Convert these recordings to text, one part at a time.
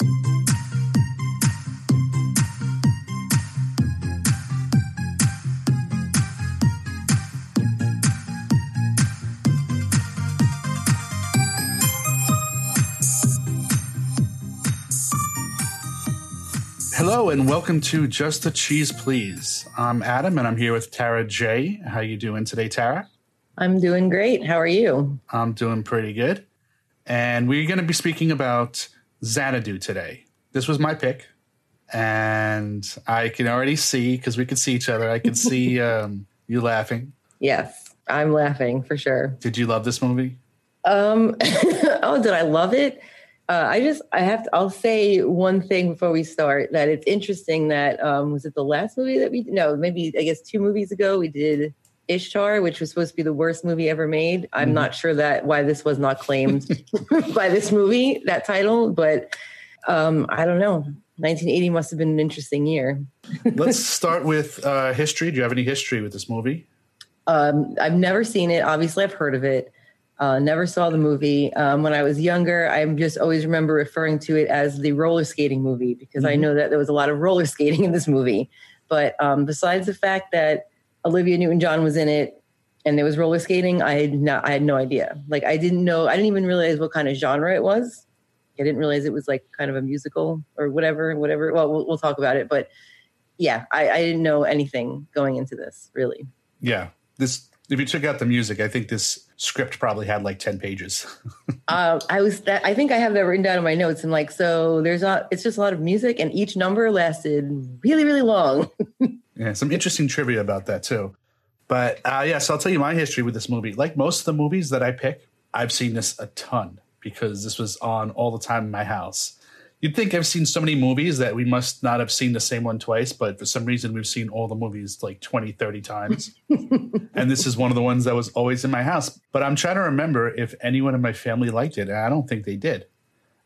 Hello and welcome to Just a Cheese Please. I'm Adam and I'm here with Tara J. How you doing today, Tara? I'm doing great. How are you? I'm doing pretty good. And we're going to be speaking about Xanadu today. This was my pick. And I can already see, because we can see each other, I can see um, you laughing. Yes, I'm laughing for sure. Did you love this movie? Um, oh, did I love it? Uh, I just, I have to, I'll say one thing before we start that it's interesting that, um, was it the last movie that we, no, maybe I guess two movies ago we did Ishtar, which was supposed to be the worst movie ever made. I'm mm-hmm. not sure that why this was not claimed by this movie, that title, but um, I don't know. 1980 must have been an interesting year. Let's start with uh, history. Do you have any history with this movie? Um, I've never seen it. Obviously, I've heard of it. Uh, never saw the movie. Um, when I was younger, I just always remember referring to it as the roller skating movie because mm-hmm. I know that there was a lot of roller skating in this movie. But um, besides the fact that Olivia Newton John was in it and there was roller skating, I had not, I had no idea. Like I didn't know, I didn't even realize what kind of genre it was. I didn't realize it was like kind of a musical or whatever, whatever. Well, we'll, we'll talk about it, but yeah, I, I didn't know anything going into this really. Yeah, this if you took out the music, I think this script probably had like 10 pages. uh, I was that I think I have that written down in my notes. And like, so there's not, it's just a lot of music and each number lasted really, really long. yeah. Some interesting trivia about that too. But uh, yeah, so I'll tell you my history with this movie. Like most of the movies that I pick, I've seen this a ton because this was on all the time in my house. You'd think I've seen so many movies that we must not have seen the same one twice, but for some reason we've seen all the movies like 20, 30 times. and this is one of the ones that was always in my house. But I'm trying to remember if anyone in my family liked it, and I don't think they did.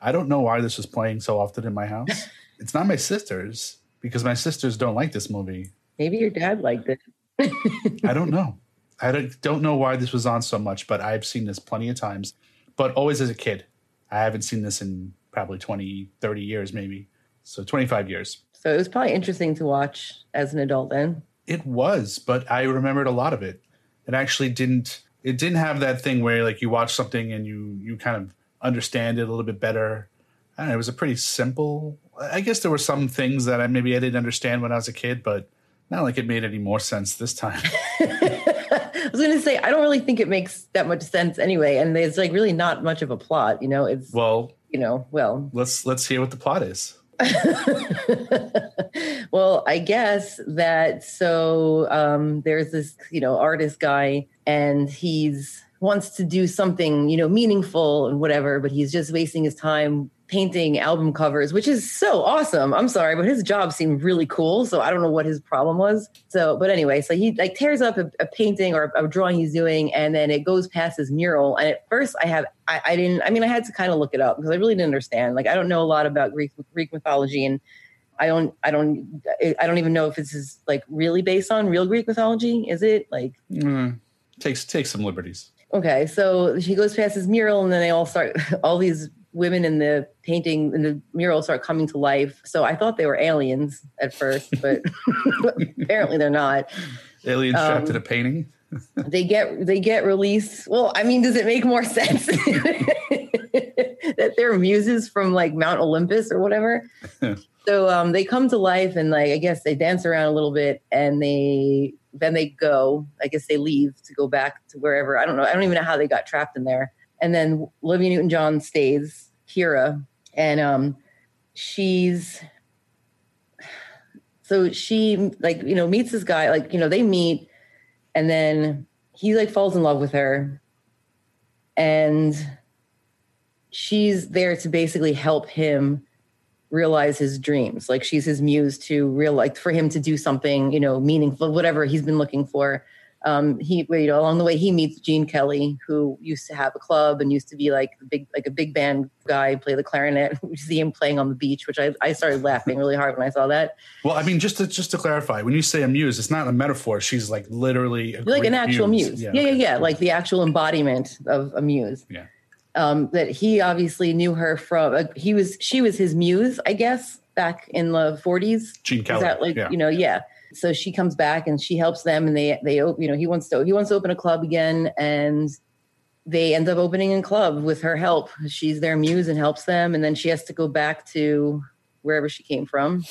I don't know why this was playing so often in my house. It's not my sisters because my sisters don't like this movie. Maybe your dad liked it. I don't know. I don't, don't know why this was on so much, but I've seen this plenty of times, but always as a kid. I haven't seen this in probably 20, 30 years, maybe. So 25 years. So it was probably interesting to watch as an adult then. It was, but I remembered a lot of it. It actually didn't it didn't have that thing where like you watch something and you you kind of understand it a little bit better. I know, it was a pretty simple I guess there were some things that I maybe I didn't understand when I was a kid, but not like it made any more sense this time. I was going to say I don't really think it makes that much sense anyway, and there's like really not much of a plot. You know, it's well, you know, well, let's let's hear what the plot is. well, I guess that so um, there's this you know artist guy, and he's wants to do something you know meaningful and whatever, but he's just wasting his time painting album covers, which is so awesome. I'm sorry, but his job seemed really cool. So I don't know what his problem was. So, but anyway, so he like tears up a, a painting or a, a, drawing he's doing, and then it goes past his mural. And at first, I have I, I didn't. I mean, I had to kind of look it up because I really didn't understand. Like, I don't know a lot about Greek Greek mythology, and I don't I don't I don't even know if this is like really based on real Greek mythology. Is it like mm, takes takes some liberties? Okay, so he goes past his mural, and then they all start all these women in the painting in the mural start coming to life. So I thought they were aliens at first, but apparently they're not. Aliens um, trapped in a painting. they get they get released. Well, I mean, does it make more sense that they're muses from like Mount Olympus or whatever? so um, they come to life and like I guess they dance around a little bit and they then they go. I guess they leave to go back to wherever. I don't know. I don't even know how they got trapped in there and then Olivia Newton John stays Kira, and um, she's so she like you know meets this guy like you know they meet, and then he like falls in love with her, and she's there to basically help him realize his dreams. Like she's his muse to real like for him to do something, you know, meaningful, whatever he's been looking for um, he you know along the way he meets Gene Kelly, who used to have a club and used to be like a big like a big band guy, play the clarinet. We see him playing on the beach, which I, I started laughing really hard when I saw that. Well, I mean, just to just to clarify, when you say a muse, it's not a metaphor. She's like literally like an actual muse. muse. Yeah, yeah, okay. yeah, yeah, like the actual embodiment of a muse. Yeah. Um, that he obviously knew her from. Uh, he was she was his muse, I guess, back in the 40s. Gene Kelly. Is that like yeah. you know, yeah. So she comes back and she helps them, and they they you know he wants to he wants to open a club again, and they end up opening a club with her help. She's their muse and helps them, and then she has to go back to wherever she came from.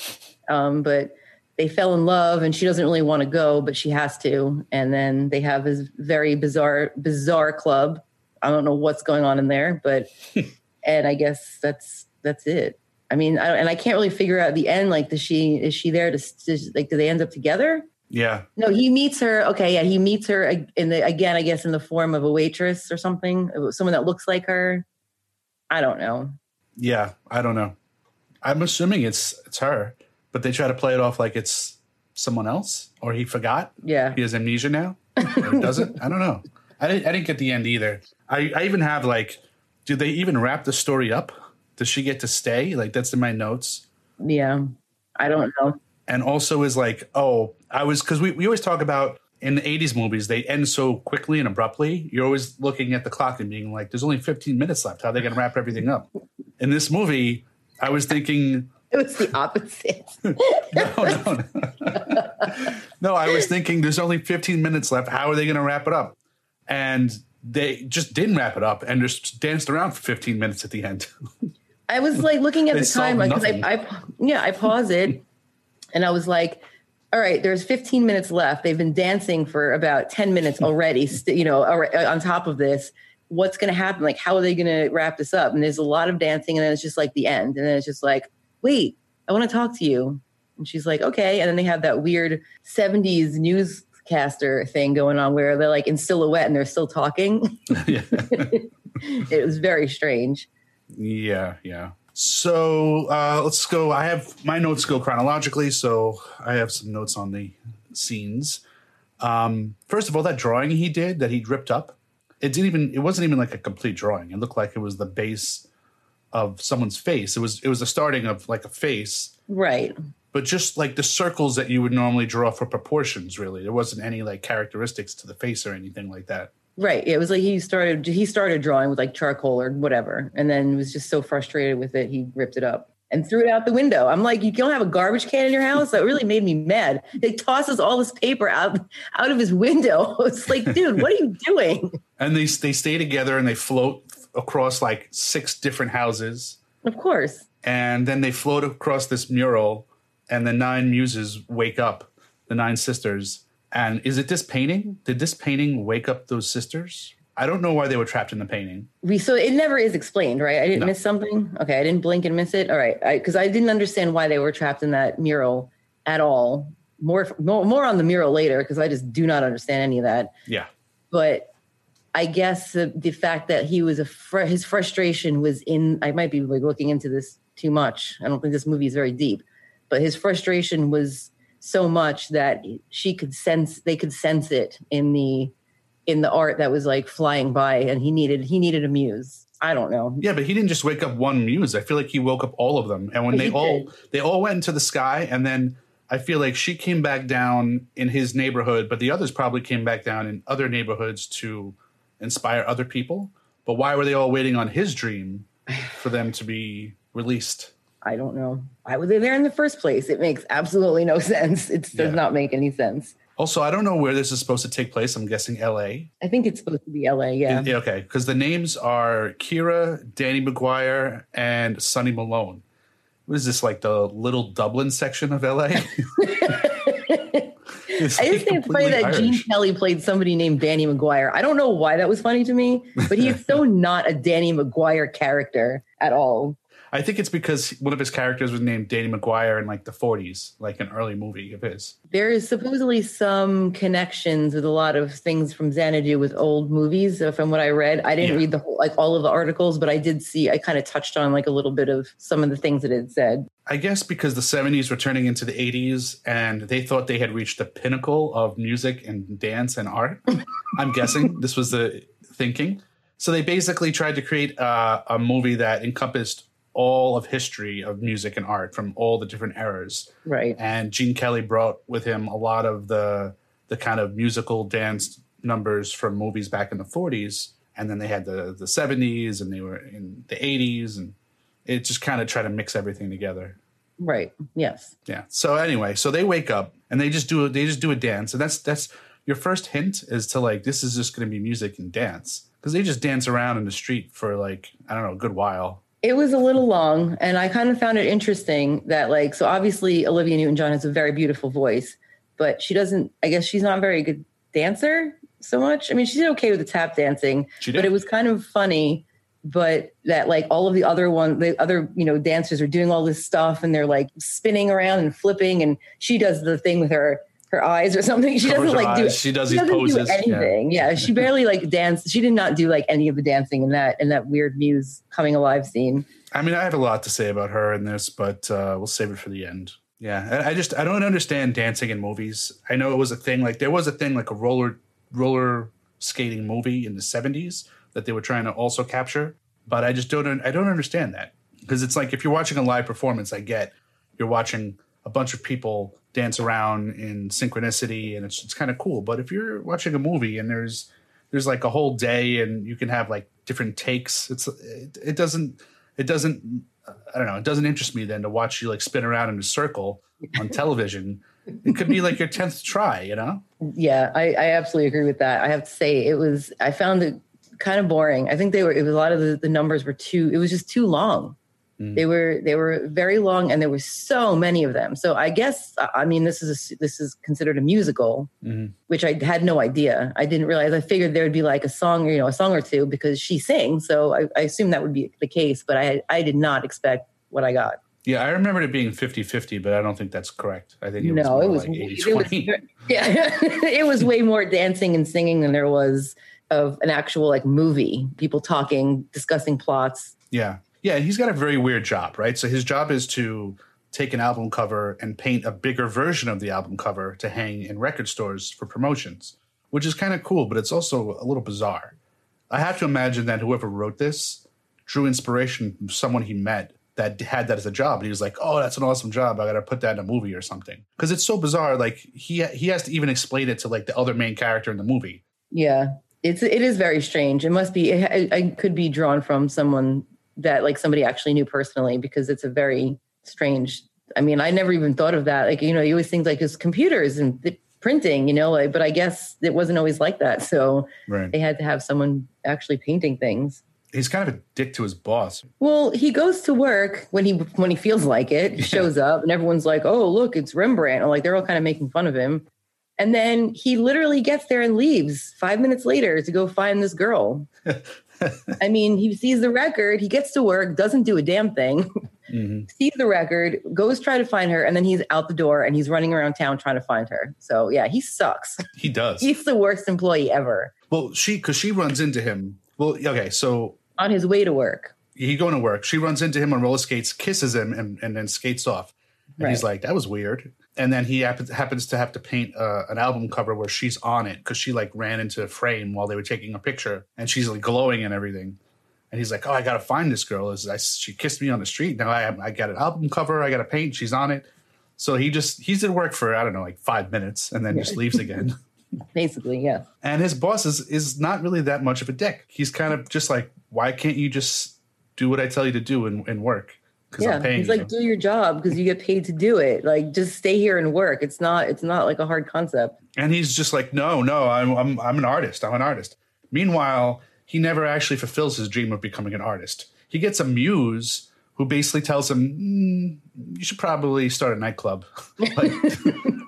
Um, but they fell in love, and she doesn't really want to go, but she has to. And then they have this very bizarre bizarre club. I don't know what's going on in there, but and I guess that's that's it. I mean, I, and I can't really figure out the end. Like, does she is she there to, to like? Do they end up together? Yeah. No, he meets her. Okay, yeah, he meets her in the again, I guess, in the form of a waitress or something, someone that looks like her. I don't know. Yeah, I don't know. I'm assuming it's it's her, but they try to play it off like it's someone else, or he forgot. Yeah, he has amnesia now. or doesn't. I don't know. I didn't. I didn't get the end either. I I even have like, do they even wrap the story up? Does she get to stay? Like that's in my notes. Yeah, I don't know. And also is like, oh, I was because we, we always talk about in the 80s movies, they end so quickly and abruptly. You're always looking at the clock and being like, there's only 15 minutes left. How are they going to wrap everything up? In this movie, I was thinking. It was the opposite. no, no, no. no, I was thinking there's only 15 minutes left. How are they going to wrap it up? And they just didn't wrap it up and just danced around for 15 minutes at the end. I was like looking at the time, like, cause I, I, yeah, I paused it and I was like, all right, there's 15 minutes left. They've been dancing for about 10 minutes already, you know, on top of this. What's going to happen? Like, how are they going to wrap this up? And there's a lot of dancing, and then it's just like the end. And then it's just like, wait, I want to talk to you. And she's like, okay. And then they have that weird 70s newscaster thing going on where they're like in silhouette and they're still talking. it was very strange. Yeah, yeah. So uh, let's go. I have my notes go chronologically, so I have some notes on the scenes. Um, first of all, that drawing he did that he ripped up, it didn't even. It wasn't even like a complete drawing. It looked like it was the base of someone's face. It was. It was the starting of like a face, right? But just like the circles that you would normally draw for proportions. Really, there wasn't any like characteristics to the face or anything like that. Right. It was like he started he started drawing with like charcoal or whatever, and then was just so frustrated with it he ripped it up and threw it out the window. I'm like, you don't have a garbage can in your house? That really made me mad. He tosses all this paper out out of his window. It's like, dude, what are you doing? And they they stay together and they float across like six different houses. Of course. And then they float across this mural, and the nine muses wake up, the nine sisters, and is it this painting? Did this painting wake up those sisters? I don't know why they were trapped in the painting. We so it never is explained, right? I didn't no. miss something. Okay, I didn't blink and miss it. All right, because I, I, didn't understand why they were trapped in that mural at all. More more, more on the mural later because I just do not understand any of that. Yeah, but I guess the, the fact that he was a fr- his frustration was in. I might be like looking into this too much. I don't think this movie is very deep, but his frustration was so much that she could sense they could sense it in the in the art that was like flying by and he needed he needed a muse. I don't know. Yeah but he didn't just wake up one muse. I feel like he woke up all of them. And when they all they all went into the sky and then i feel like she came back down in his neighborhood but the others probably came back down in other neighborhoods to inspire other people. But why were they all waiting on his dream for them to be released I don't know. Why were they there in the first place? It makes absolutely no sense. It does yeah. not make any sense. Also, I don't know where this is supposed to take place. I'm guessing L.A. I think it's supposed to be L.A. Yeah. yeah okay, because the names are Kira, Danny McGuire, and Sonny Malone. What is this like the little Dublin section of L.A.? I just think it's funny that Irish. Gene Kelly played somebody named Danny McGuire. I don't know why that was funny to me, but he's so not a Danny McGuire character at all. I think it's because one of his characters was named Danny McGuire in like the 40s, like an early movie of his. There is supposedly some connections with a lot of things from Xanadu with old movies. From what I read, I didn't Yeah. read the whole, like all of the articles, but I did see. I kind of touched on like a little bit of some of the things that it said. I guess because the 70s were turning into the 80s and they thought they had reached the pinnacle of music and dance and art. I'm guessing this was the thinking. So they basically tried to create uh, a movie that encompassed all of history of music and art from all the different eras. Right. And Gene Kelly brought with him a lot of the the kind of musical dance numbers from movies back in the 40s. And then they had the the 70s and they were in the 80s and it just kind of tried to mix everything together. Right. Yes. Yeah. So anyway, so they wake up and they just do a, they just do a dance, and that's that's your first hint is to like this is just going to be music and dance because they just dance around in the street for like I don't know a good while. It was a little long, and I kind of found it interesting that, like, so obviously Olivia Newton John has a very beautiful voice, but she doesn't, I guess she's not a very good dancer so much. I mean, she did okay with the tap dancing, but it was kind of funny. But that, like, all of the other one, the other, you know, dancers are doing all this stuff and they're like spinning around and flipping, and she does the thing with her her eyes or something. She doesn't like do. She does she these poses. do Yeah. anything. Yeah. she barely like danced. She did not do like any of the dancing in that in that weird Muse coming alive scene. I mean, I have a lot to say about her in this, but uh, we'll save it for the end. Yeah, I, I just I don't understand dancing in movies. I know it was a thing. Like there was a thing like a roller roller skating movie in the '70s that they were trying to also capture, but I just don't I don't understand that because it's like if you're watching a live performance, I get you're watching a bunch of people dance around in synchronicity and it's it's kind of cool. But if you're watching a movie and there's there's like a whole day and you can have like different takes, it's it, it doesn't it doesn't I don't know, it doesn't interest me then to watch you like spin around in a circle on television. it could be like your tenth try, you know? Yeah, I, I absolutely agree with that. I have to say it was I found it kind of boring. I think they were it was a lot of the, the numbers were too it was just too long. Mm. They were they were very long and there were so many of them. So I guess I mean this is a, this is considered a musical, Mhm. which I had no idea. I didn't realize. I figured there would be like a song, you know, a song or two because she sings. So I, I assumed that would be the case, but I I did not expect what I got. Yeah, I remember it being 50-50, but I don't think that's correct. I think it was no, it was, like it was yeah, it was way more dancing and singing than there was of an actual like movie. People talking, discussing plots. Yeah. Yeah, he's got a very weird job, right? So his job is to take an album cover and paint a bigger version of the album cover to hang in record stores for promotions, which is kind of cool, but it's also a little bizarre. I have to imagine that whoever wrote this drew inspiration from someone he met that had that as a job, and he was like, "Oh, that's an awesome job. I got to put that in a movie or something." Because it's so bizarre. Like he he has to even explain it to like the other main character in the movie. Yeah, it's it is very strange. It must be. It, it could be drawn from someone that like somebody actually knew personally because it's a very strange. I mean, I never even thought of that. Like you know, you always think like it's computers and the printing, you know, like, but I guess it wasn't always like that. So Right. they had to have someone actually painting things. He's kind of a dick to his boss. Well, he goes to work when he when he feels like it. He shows up, and everyone's like, "Oh, look, it's Rembrandt!" Or like they're all kind of making fun of him. And then he literally gets there and leaves five minutes later to go find this girl. I mean, he sees the record, he gets to work, doesn't do a damn thing, Mhm. sees the record, goes try to find her, and then he's out the door and he's running around town trying to find her. So yeah, he sucks. He does. He's the worst employee ever Well, she because she runs into him. Well, okay, so on his way to work. he going to work. She runs into him on roller skates, kisses him, and, and then skates off. And he's like, "That was weird." And then he happens happens to have to paint uh, an album cover where she's on it because she like ran into a frame while they were taking a picture, and she's like glowing and everything. And he's like, "Oh, I got to find this girl. Is she kissed me on the street? Now I I got an album cover. I got to paint. She's on it." So he just he's at work for I don't know like five minutes and then just leaves again. Basically, yeah. And his boss is is not really that much of a dick. He's kind of just like, why can't you just do what I tell you to do and, and work? Because yeah I'm paying he's like do your job because you get paid to do it like just stay here and work it's not it's not like a hard concept and he's just like, no, no, I'm, I'm I'm an artist. I'm an artist. Meanwhile, he never actually fulfills his dream of becoming an artist. He gets a muse who basically tells him, mm, you should probably start a nightclub. like,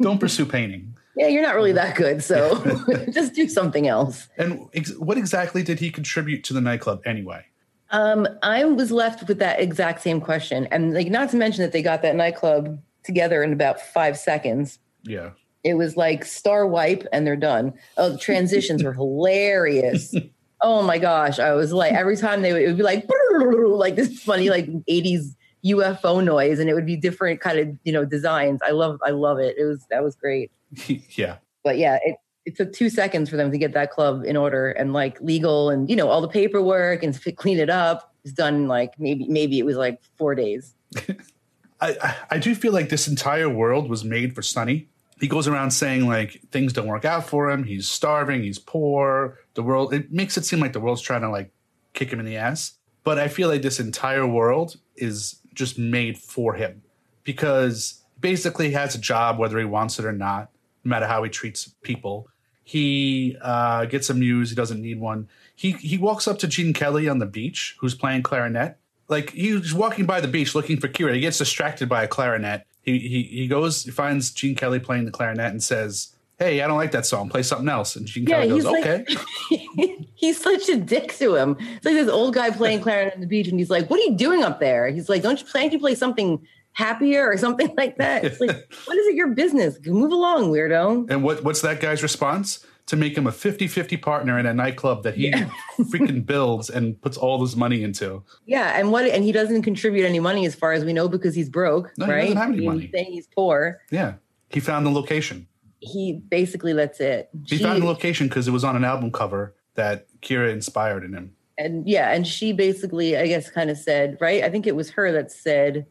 don't pursue painting. yeah you're not really that good so just do something else And ex- what exactly did he contribute to the nightclub anyway? Um, I was left with that exact same question, and like not to mention that they got that nightclub together in about five seconds. Yeah. It was like star wipe, and they're done. Oh, the transitions were hilarious. Oh my gosh, I was like every time they would, it would be like like this funny like '80s UFO noise, and it would be different kind of you know designs. I love I love it. It was that was great. yeah. But yeah, it it took two seconds for them to get that club in order and like legal and you know all the paperwork and clean it up was done like maybe maybe it was like four days. I, I do feel like this entire world was made for Sonny. He goes around saying like things don't work out for him. He's starving. He's poor. The world. It makes it seem like the world's trying to like kick him in the ass. But I feel like this entire world is just made for him because basically he has a job whether he wants it or not, no matter how he treats people. He uh, gets amused. He doesn't need one. He he walks up to Gene Kelly on the beach, who's playing clarinet. Like he's walking by the beach looking for Kira. He gets distracted by a clarinet. He he he goes, he finds Gene Kelly playing the clarinet and says, "Hey, I don't like that song. Play something else." And Gene Kelly goes, like, "Okay." he's such a dick to him. It's like this old guy playing clarinet on the beach, and he's like, "What are you doing up there?" He's like, "Don't you plan to play something happier or something like that?" It's like, "What is it your business? Move along, weirdo." And what what's that guy's response? To make him a 50-50 partner in a nightclub that he Yeah. freaking builds and puts all this money into. Yeah, and what? And he doesn't contribute any money, as far as we know, because he's broke, No, he right? doesn't have any He's money. saying he's poor. Yeah. He found the location. He basically lets it. He She- found the location because it was on an album cover that Kira inspired in him. and yeah, and she basically, I guess, kind of said, right? I think it was her that said,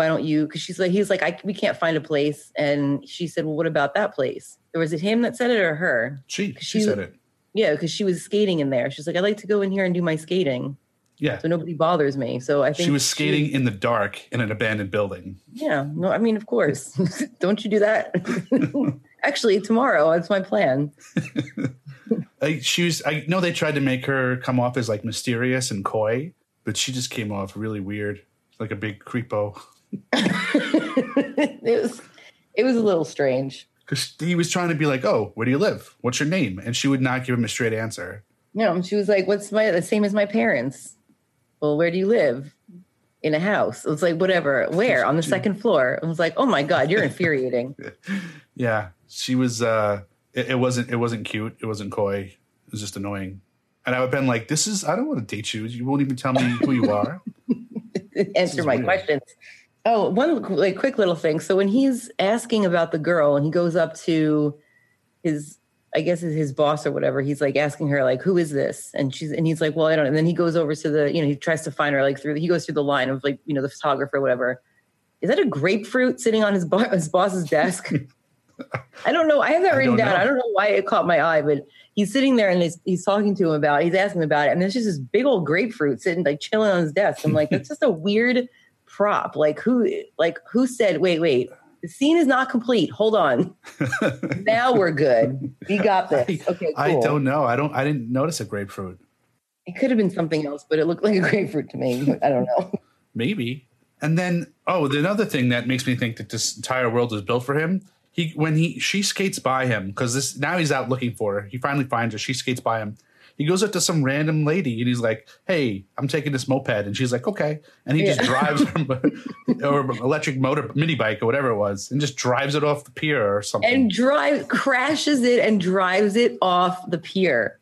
"Why don't you?" Because she's like, he's like, I, "We can't find a place," and she said, "Well, what about that place?" Or was it him that said it or her? She she She- said it. Yeah, because she was skating in there. She's like, "I like to go in here and do my skating, Yeah. so nobody bothers me." So I think She was skating in the dark in an abandoned building. Yeah, no, I mean, of course. don't you do that? Actually, tomorrow that's my plan. I, she was. I know they tried to make her come off as like mysterious and coy, but she just came off really weird, like a big creepo. it was, it was a little strange. Because he was trying to be like, "Oh, where do you live? What's your name?" And she would not give him a straight answer. No, she was like, "What's my the same as my parents?" Well, where do you live? In a house. It was like, whatever. Where? On the second floor. I was like, oh my god, you're infuriating. Yeah, she was. uh it, it wasn't. It wasn't cute. It wasn't coy. It was just annoying. And I would have been like, "This is. I don't want to date you. You won't even tell me who you are." answer my weird. questions. Oh, one like quick little thing. So when he's asking about the girl and he goes up to his I guess is his boss or whatever, he's like asking her like who is this? And she's and he's like, "Well, I don't." know. And then he goes over to the, you know, he tries to find her like through he goes through the line of like, you know, the photographer or whatever. Is that a grapefruit sitting on his, bo- his boss's desk? I don't know. I have that I written don't down. know. I don't know why it caught my eye, but he's sitting there and he's, he's talking to him about it. He's asking about it. And there's just this big old grapefruit sitting like chilling on his desk. I'm like, that's just a weird prop. Like who, like who said, wait, wait, the scene is not complete. Hold on. now we're good. We got this. Okay, cool. I don't know. I don't. I didn't notice a grapefruit. It could have been something else, but it looked like a grapefruit to me. I don't know. Maybe. And then, oh, the another thing that makes me think that this entire world was built for him. He when he she skates by him because this now he's out looking for her. He finally finds her. She skates by him. He goes up to some random lady and he's like, "Hey, I'm taking this moped," and she's like, "Okay," and he just drives or electric motor mini bike or whatever it was, and just drives it off the pier or something. and drive crashes it and drives it off the pier.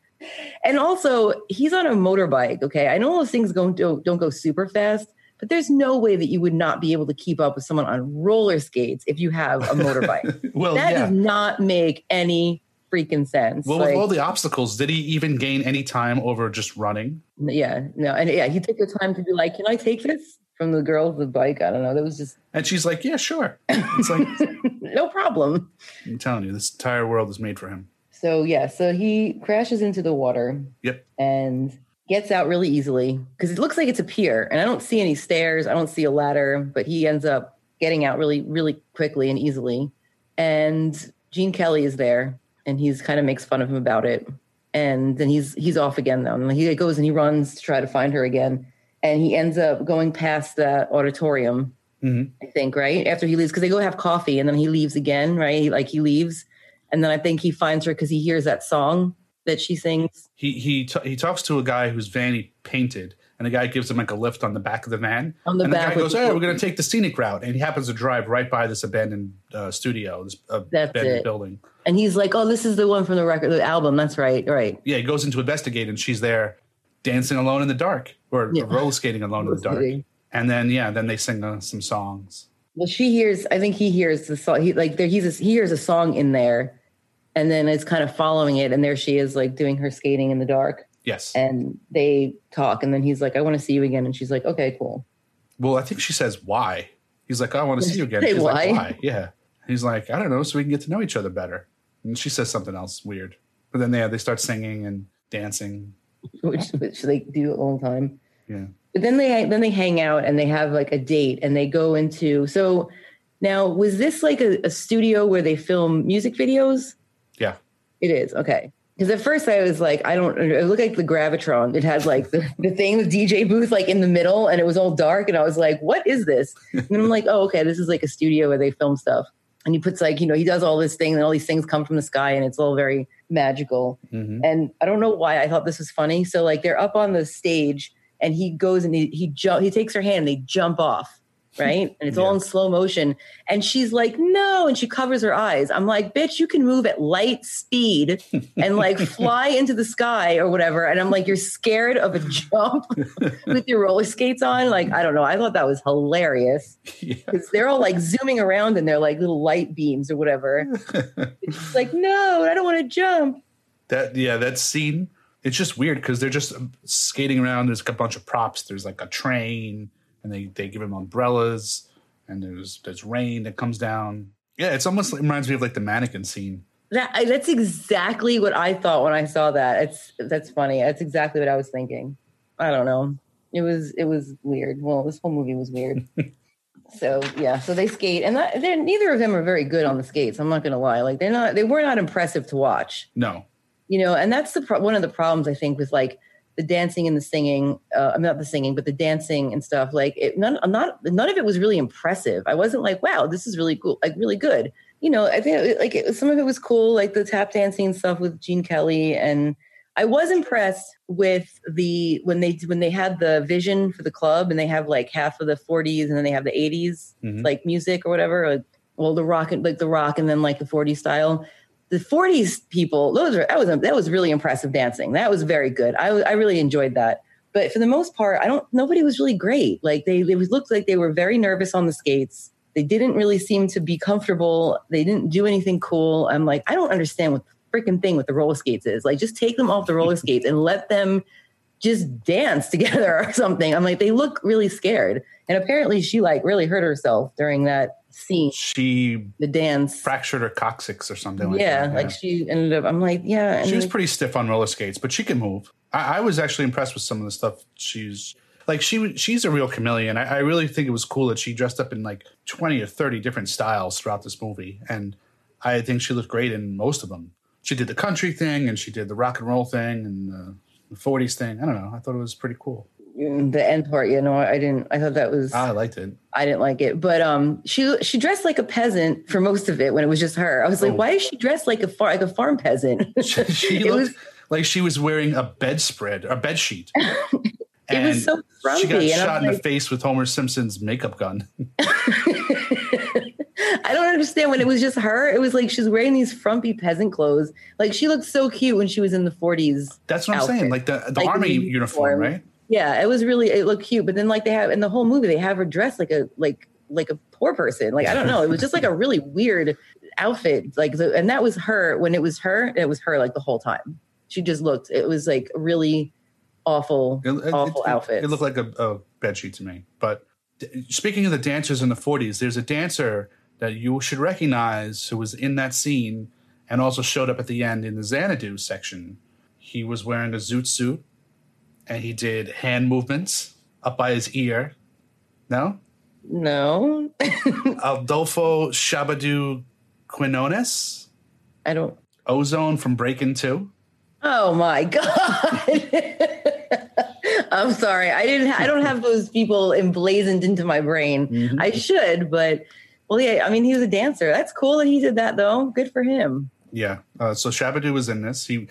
And also, he's on a motorbike. Okay, I know those things don't don't, don't go super fast, but there's no way that you would not be able to keep up with someone on roller skates if you have a motorbike. well, that yeah. does not make any freaking sense. Well, Like, with all the obstacles, did he even gain any time over just running? yeah, no, and yeah, he took the time to be like, "Can I take this?" From the girl with the bike. I don't know. That was just And she's like, "Yeah, sure." It's like no problem. I'm telling you, this entire world is made for him. So yeah, so he crashes into the water. Yep. and gets out really easily because it looks like it's a pier and i don't see any stairs i don't see a ladder but he ends up getting out really really quickly and easily and gene kelly is there and he's kind of makes fun of him about it. And then he's he's off again though. And he goes and he runs to try to find her again. And he ends up going past that auditorium Mhm. i think right? After he leaves because they go have coffee and then he leaves again right? He- like he leaves. And then i think he finds her because he hears that song that she sings. He he t- he talks to a guy whose van he painted, and the guy gives him like a lift on the back of the van. On the and back the guy goes, "Hey, we're going to take the scenic route," and he happens to drive right by this abandoned uh, studio, this uh, abandoned building. And he's like, "Oh, this is the one from the record, the album. That's right, right." Yeah, he goes in to investigate, and she's there dancing alone in the dark, or Yeah. roller skating alone in the dark. And then yeah, then they sing uh, some songs. Well, she hears. I think he hears the song. He like there. He's a, he hears a song in there, and then it's kind of following it. And there she is, like doing her skating in the dark. Yes. And they talk, and then he's like, "I want to see you again." And she's like, "Okay, cool." Well, I think she says why. He's like, "I want to see you again." She's like, why? why? Yeah. He's like, I don't know, so we can get to know each other better. And she says something else weird. But then yeah, they start singing and dancing. Which which they do all the time. Yeah. But then they then they hang out and they have like a date and they go into so now was this like a, a studio where they film music videos? Yeah. It is okay. Because at first I was like, I don't. It looked like the Gravitron. It had like the, the thing, the DJ booth, like in the middle, and it was all dark. And I was like, what is this? And I'm like, oh, okay, this is like a studio where they film stuff. And he puts like, you know, he does all this thing, and all these things come from the sky, and it's all very magical. Mhm. And I don't know why I thought this was funny. So like they're up on the stage and he goes and he he jump he takes her hand and they jump off, right? And it's all in slow motion. And she's like, no, and she covers her eyes. I'm like, bitch, you can move at light speed and like fly into the sky or whatever. And I'm like, you're scared of a jump with your roller skates on? Like, I don't know. I thought that was hilarious. Yeah. Because they're all like zooming around in their like little light beams or whatever. And she's like, no, I don't want to jump. That yeah, that scene. It's just weird because they're just skating around. There's a bunch of props. There's like a train, and they they give him umbrellas, and there's there's rain that comes down. Yeah, it's almost it reminds me of like the mannequin scene. That that's exactly what I thought when I saw that. It's that's funny. That's exactly what I was thinking. I don't know. It was it was weird. Well, this whole movie was weird. so yeah, so they skate, and that, they're, neither of them are very good on the skates. I'm not gonna lie. Like they're not. They were not impressive to watch. No, You know, and that's the pro- one of the problems I think with like the dancing and the singing. Uh, I'm not the singing, but the dancing and stuff. Like it, none, I'm not none of it was really impressive. I wasn't like, wow, this is really cool, like really good. You know, I think it, like it, some of it was cool, like the tap dancing stuff with Gene Kelly, and I was impressed with the when they when they had the vision for the club, and they have like half of the 40s, and then they have the 80s Mhm. like music or whatever. Like, well, the rock and like the rock, and then like the 40s style the 40s people those are that was that was really impressive dancing. That was very good. I, I really enjoyed that. But for the most part i don't nobody was really great. Like they it looked like they were very nervous on the skates. They didn't really seem to be comfortable. They didn't do anything cool. I'm like i don't understand what the freaking thing with the roller skates is. Like just take them off the roller skates and let them just dance together or something. I'm like they look really scared. And apparently she like really hurt herself during that scene she the dance fractured her coccyx or something like yeah, that. like she ended up. I'm like, yeah. She was like, pretty stiff on roller skates, but she can move. I, I was actually impressed with some of the stuff she's like. She she's a real chameleon. I, I really think it was cool that she dressed up in like twenty or thirty different styles throughout this movie, and I think she looked great in most of them. She did the country thing, and she did the rock and roll thing, and the '40s thing. I don't know. I thought it was pretty cool. The end part, you know, I didn't. I thought that was. I liked it. I didn't like it, but um, she she dressed like a peasant for most of it when it was just her. I was like, Oh. why is she dressed like a far like a farm peasant? She, she looked was like she was wearing a bedspread, a bed sheet. it was so frumpy. She got shot in the face with Homer Simpson's makeup gun. I don't understand when it was just her. It was like she's wearing these frumpy peasant clothes. Like she looked so cute when she was in the 40s. That's what I'm saying. Like the, the Like army uniform, uniform. right? Yeah, it was really it looked cute. But then like they have in the whole movie, they have her dressed like a like like a poor person. Like I don't know. It was just like a really weird outfit. Like the, and that was her when it was her. It was her like the whole time. She just looked. It was like really awful, It, it- awful it, outfits. It looked like a, a bed sheet to me. But d- speaking of the dancers in the 40s, there's a dancer that you should recognize who was in that scene and also showed up at the end in the Xanadu section. He was wearing a zoot suit and he did hand movements up by his ear. No? no, Adolfo Shabba-Doo Quinones, I don't. Ozone from Breakin' 2. Oh my god. I'm sorry. I didn't I don't have those people emblazoned into my brain. Mhm. I should, but well yeah, I mean he was a dancer. That's cool that he did that though. Good for him. Yeah. Uh, so Shabba-Doo was in this. He,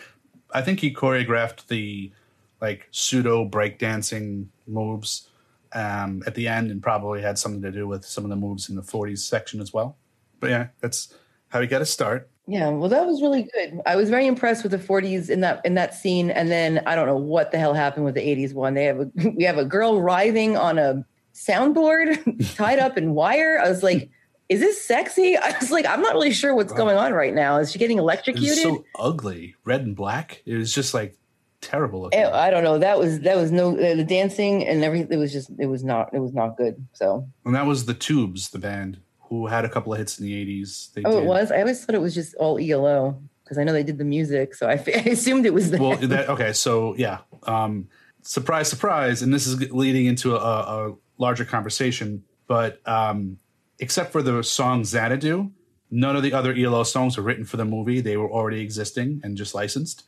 I think he choreographed the like pseudo breakdancing moves um, at the end, and probably had something to do with some of the moves in the 40s section as well. But yeah, that's how he got to start. Yeah, well, that was really good. I was very impressed with the 40s in that in that scene, and then I don't know what the hell happened with the 80s one. They have a we have a girl writhing on a soundboard tied up in wire. I was like, "Is this sexy?" I was like, "I'm not really sure what's going on right now. Is she getting electrocuted?" so ugly, red and black. It was just like terrible looking. Eh, I don't know. That was that was no the dancing and everything. It was just it was not it was not good. So And that was the Tubes, the band who had a couple of hits in the 80s. Oh, did. it was. I always thought it was just all ELO because I know they did the music, so I, f- I assumed it was that. well that okay so yeah um surprise surprise and this is leading into a, a larger conversation but um except for the song xanadu none of the other elo songs were written for the movie they were already existing and just licensed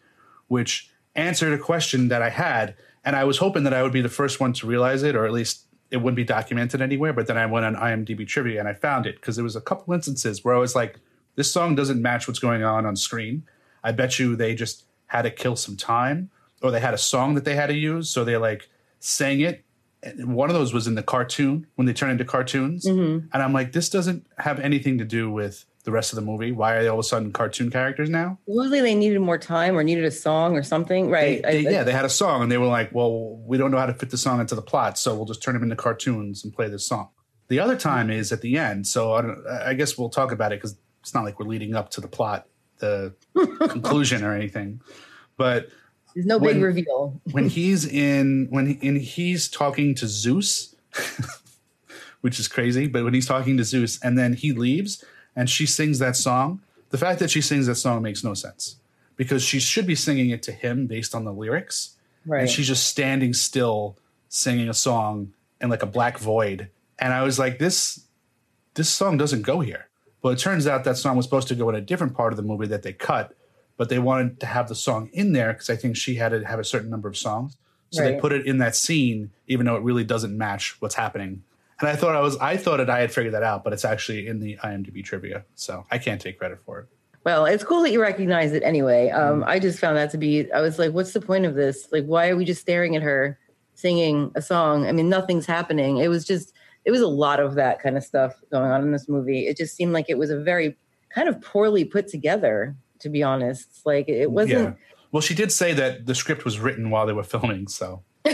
which answered a question that i had and i was hoping that i would be the first one to realize it or at least it wouldn't be documented anywhere but then i went on imdb trivia and i found it because there was a couple instances where i was like this song doesn't match what's going on on screen I bet you they just had to kill some time or they had a song that they had to use. So they like sang it. And one of those was in the cartoon when they turn into cartoons. Mm-hmm. And I'm like, this doesn't have anything to do with the rest of the movie. Why are they all of a sudden cartoon characters now? Usually they needed more time or needed a song or something, right? They, they- I- yeah, they had a song and they were like, well, we don't know how to fit the song into the plot. So we'll just turn them into cartoons and play this song. The other time is at the end. So I, don't, I guess we'll talk about it because it's not like we're leading up to the plot, the conclusion or anything. But There's no big reveal. when he's in when he, and he's talking to Zeus, which is crazy, but when he's talking to Zeus and then he leaves and she sings that song, the fact that she sings that song makes no sense because she should be singing it to him based on the lyrics, Right. and she's just standing still singing a song in like a black void. And I was like, this this song doesn't go here. But it turns out that song was supposed to go in a different part of the movie that they cut, but they wanted to have the song in there because I think she had to have a certain number of songs. So they put it in that scene, even though it really doesn't match what's happening. And I thought I was I thought that I had figured that out, but it's actually in the IMDb trivia. So I can't take credit for it. Well, it's cool that you recognize it anyway. Um, I just found that to be, I was like, what's the point of this? Like, why are we just staring at her singing a song? I mean, nothing's happening. It was just, it was a lot of that kind of stuff going on in this movie. It just seemed like it was a very kind of poorly put together, to be honest. Like, it wasn't, Yeah. Well, she did say that the script was written while they were filming, so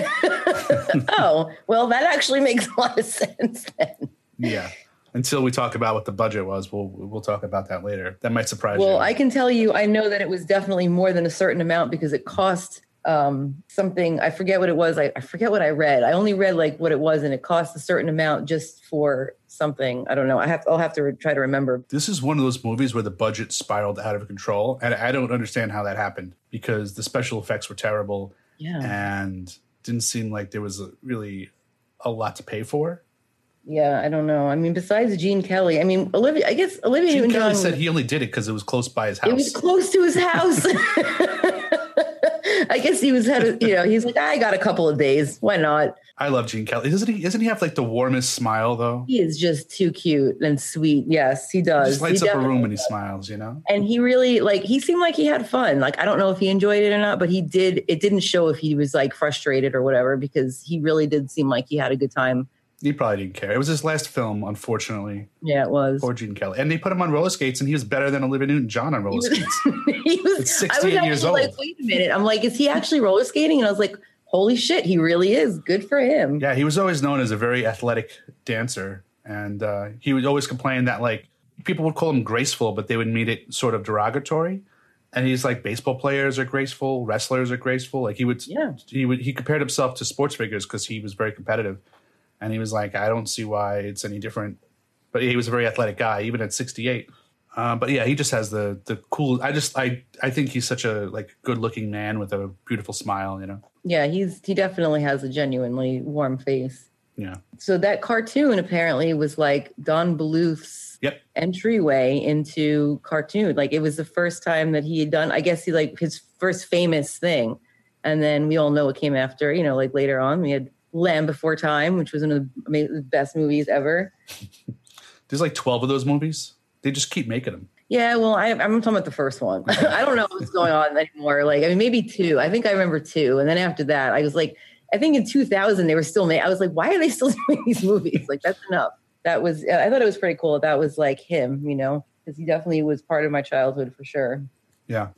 oh, well, that actually makes a lot of sense then. yeah. Until we talk about what the budget was, we'll we'll talk about that later. That might surprise you. Well, I can tell you, I know that it was definitely more than a certain amount because it cost um, something. I forget what it was. I, I forget what I read. I only read like what it was, and it cost a certain amount just for something. I don't know. I have. I'll have to re- try to remember. this is one of those movies where the budget spiraled out of control, and I don't understand how that happened because the special effects were terrible Yeah. and didn't seem like there was a, really a lot to pay for. Yeah. I don't know. I mean, besides Gene Kelly, I mean, Olivia. I guess Olivia Gene. Kelly said he only did it because it was close by his house. it was close to his house. I guess he was had a, you know he's like I got a couple of days why not I love Gene Kelly. Doesn't he? Doesn't he have like the warmest smile though? he is just too cute and sweet yes he He does just lights He up a room when he smiles. You know. and he really like he seemed like he had fun like i don't know if he enjoyed it or not but he did it didn't show if he was like frustrated or whatever because he really did seem like he had a good time He probably didn't care. It was his last film, unfortunately. yeah it was Poor Gene Kelly. And they put him on roller skates, and he was better than Olivia Newton-John on roller skates. he was was 68 years actually like wait a minute i'm like is he actually roller skating and i was like holy shit he really is good for him Yeah, he was always known as a very athletic dancer, and uh, he would always complain that like people would call him graceful, but they would mean it sort of derogatory. And he's like baseball players are graceful, wrestlers are graceful. Like he would, Yeah. he would he compared himself to sports figures because he was very competitive, and he was like, I don't see why it's any different. But he was a very athletic guy, even at sixty eight. Uh, but yeah, he just has the the cool. I just I I think he's such a like good looking man with a beautiful smile. You know. yeah he's he definitely has a genuinely warm face Yeah. so that cartoon apparently was like don bluth's Yep. entryway into cartoon. Like it was the first time that he had done, I guess he like his first famous thing. And then we all know what came after, you know, like later on we had Land Before Time, which was one of the best movies ever. There's like twelve of those movies. They just keep making them. Yeah, well, I, I'm talking about the first one. I don't know what's going on anymore. Like, I mean, maybe two. I think I remember two. And then after that, I was like, I think in 2000 they were still made. I was like, why are they still doing these movies? Like that's enough. That was I thought it was pretty cool. That was like him, you know, because he definitely was part of my childhood for sure. Yeah,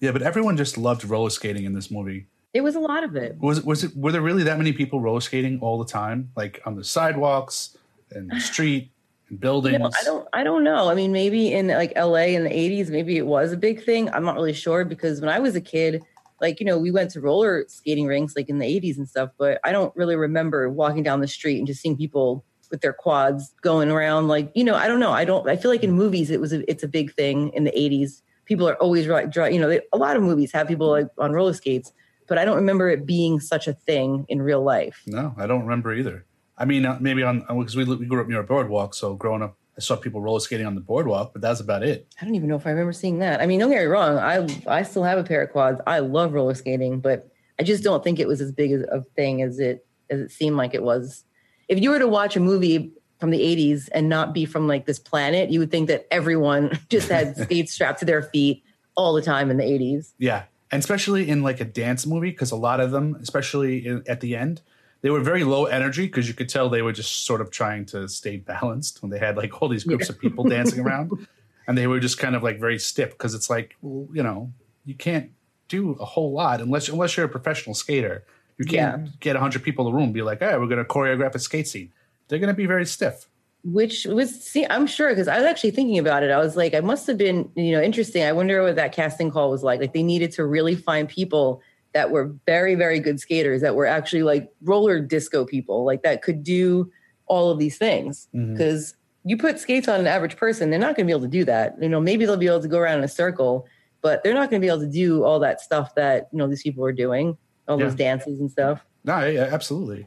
yeah, but everyone just loved roller skating in this movie. It was a lot of it. Was it was it were there really that many people roller skating all the time, like on the sidewalks and the street and buildings? I don't I don't know. I mean, maybe in like LA in the 80s, maybe it was a big thing. I'm not really sure because when I was a kid, like you know we went to roller skating rinks like in the 80s and stuff but i don't really remember walking down the street and just seeing people with their quads going around like you know i don't know i don't i feel like in movies it was a, it's a big thing in the 80s people are always right you know they, a lot of movies have people like on roller skates but i don't remember it being such a thing in real life no i don't remember either i mean uh, maybe on because we, we grew up near a boardwalk so growing up I saw people roller skating on the boardwalk, but that's about it. I don't even know if I remember seeing that. I mean, don't get me wrong. I I still have a pair of quads. I love roller skating, but I just don't think it was as big a thing as it as it seemed like it was. If you were to watch a movie from the 80s and not be from like this planet, you would think that everyone just had skates strapped to their feet all the time in the 80s. Yeah. And especially in like a dance movie, because a lot of them, especially in, at the end, they were very low energy because you could tell they were just sort of trying to stay balanced when they had like all these groups yeah. of people dancing around and they were just kind of like very stiff because it's like well, you know you can't do a whole lot unless unless you're a professional skater you can't yeah. get 100 people in the room and be like hey we're going to choreograph a skate scene they're going to be very stiff which was see i'm sure because i was actually thinking about it. I was like i must have been you know interesting. I wonder what that casting call was like. Like they needed to really find people that were very very good skaters that were actually like roller disco people like that could do all of these things. Because mm-hmm. you put skates on an average person they're not going to be able to do that. You know maybe they'll be able to go around in a circle but they're not going to be able to do all that stuff that you know these people are doing all yeah. those dances and stuff. No yeah, absolutely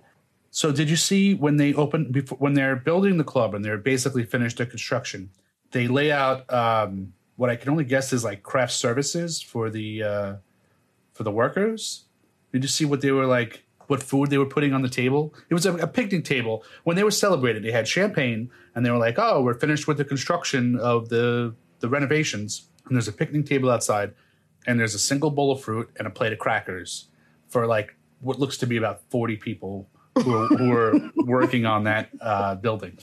so did you see when they open before when they're building the club and they're basically finished their construction they lay out um, what i can only guess is like craft services for the uh, for the workers? Did you see what they were like? What food they were putting on the table? It was a, a picnic table. When they were celebrating, they had champagne, and they were like, "Oh, we're finished with the construction of the the renovations." And there's a picnic table outside, and there's a single bowl of fruit and a plate of crackers for like what looks to be about forty people who are, who are working on that uh, building.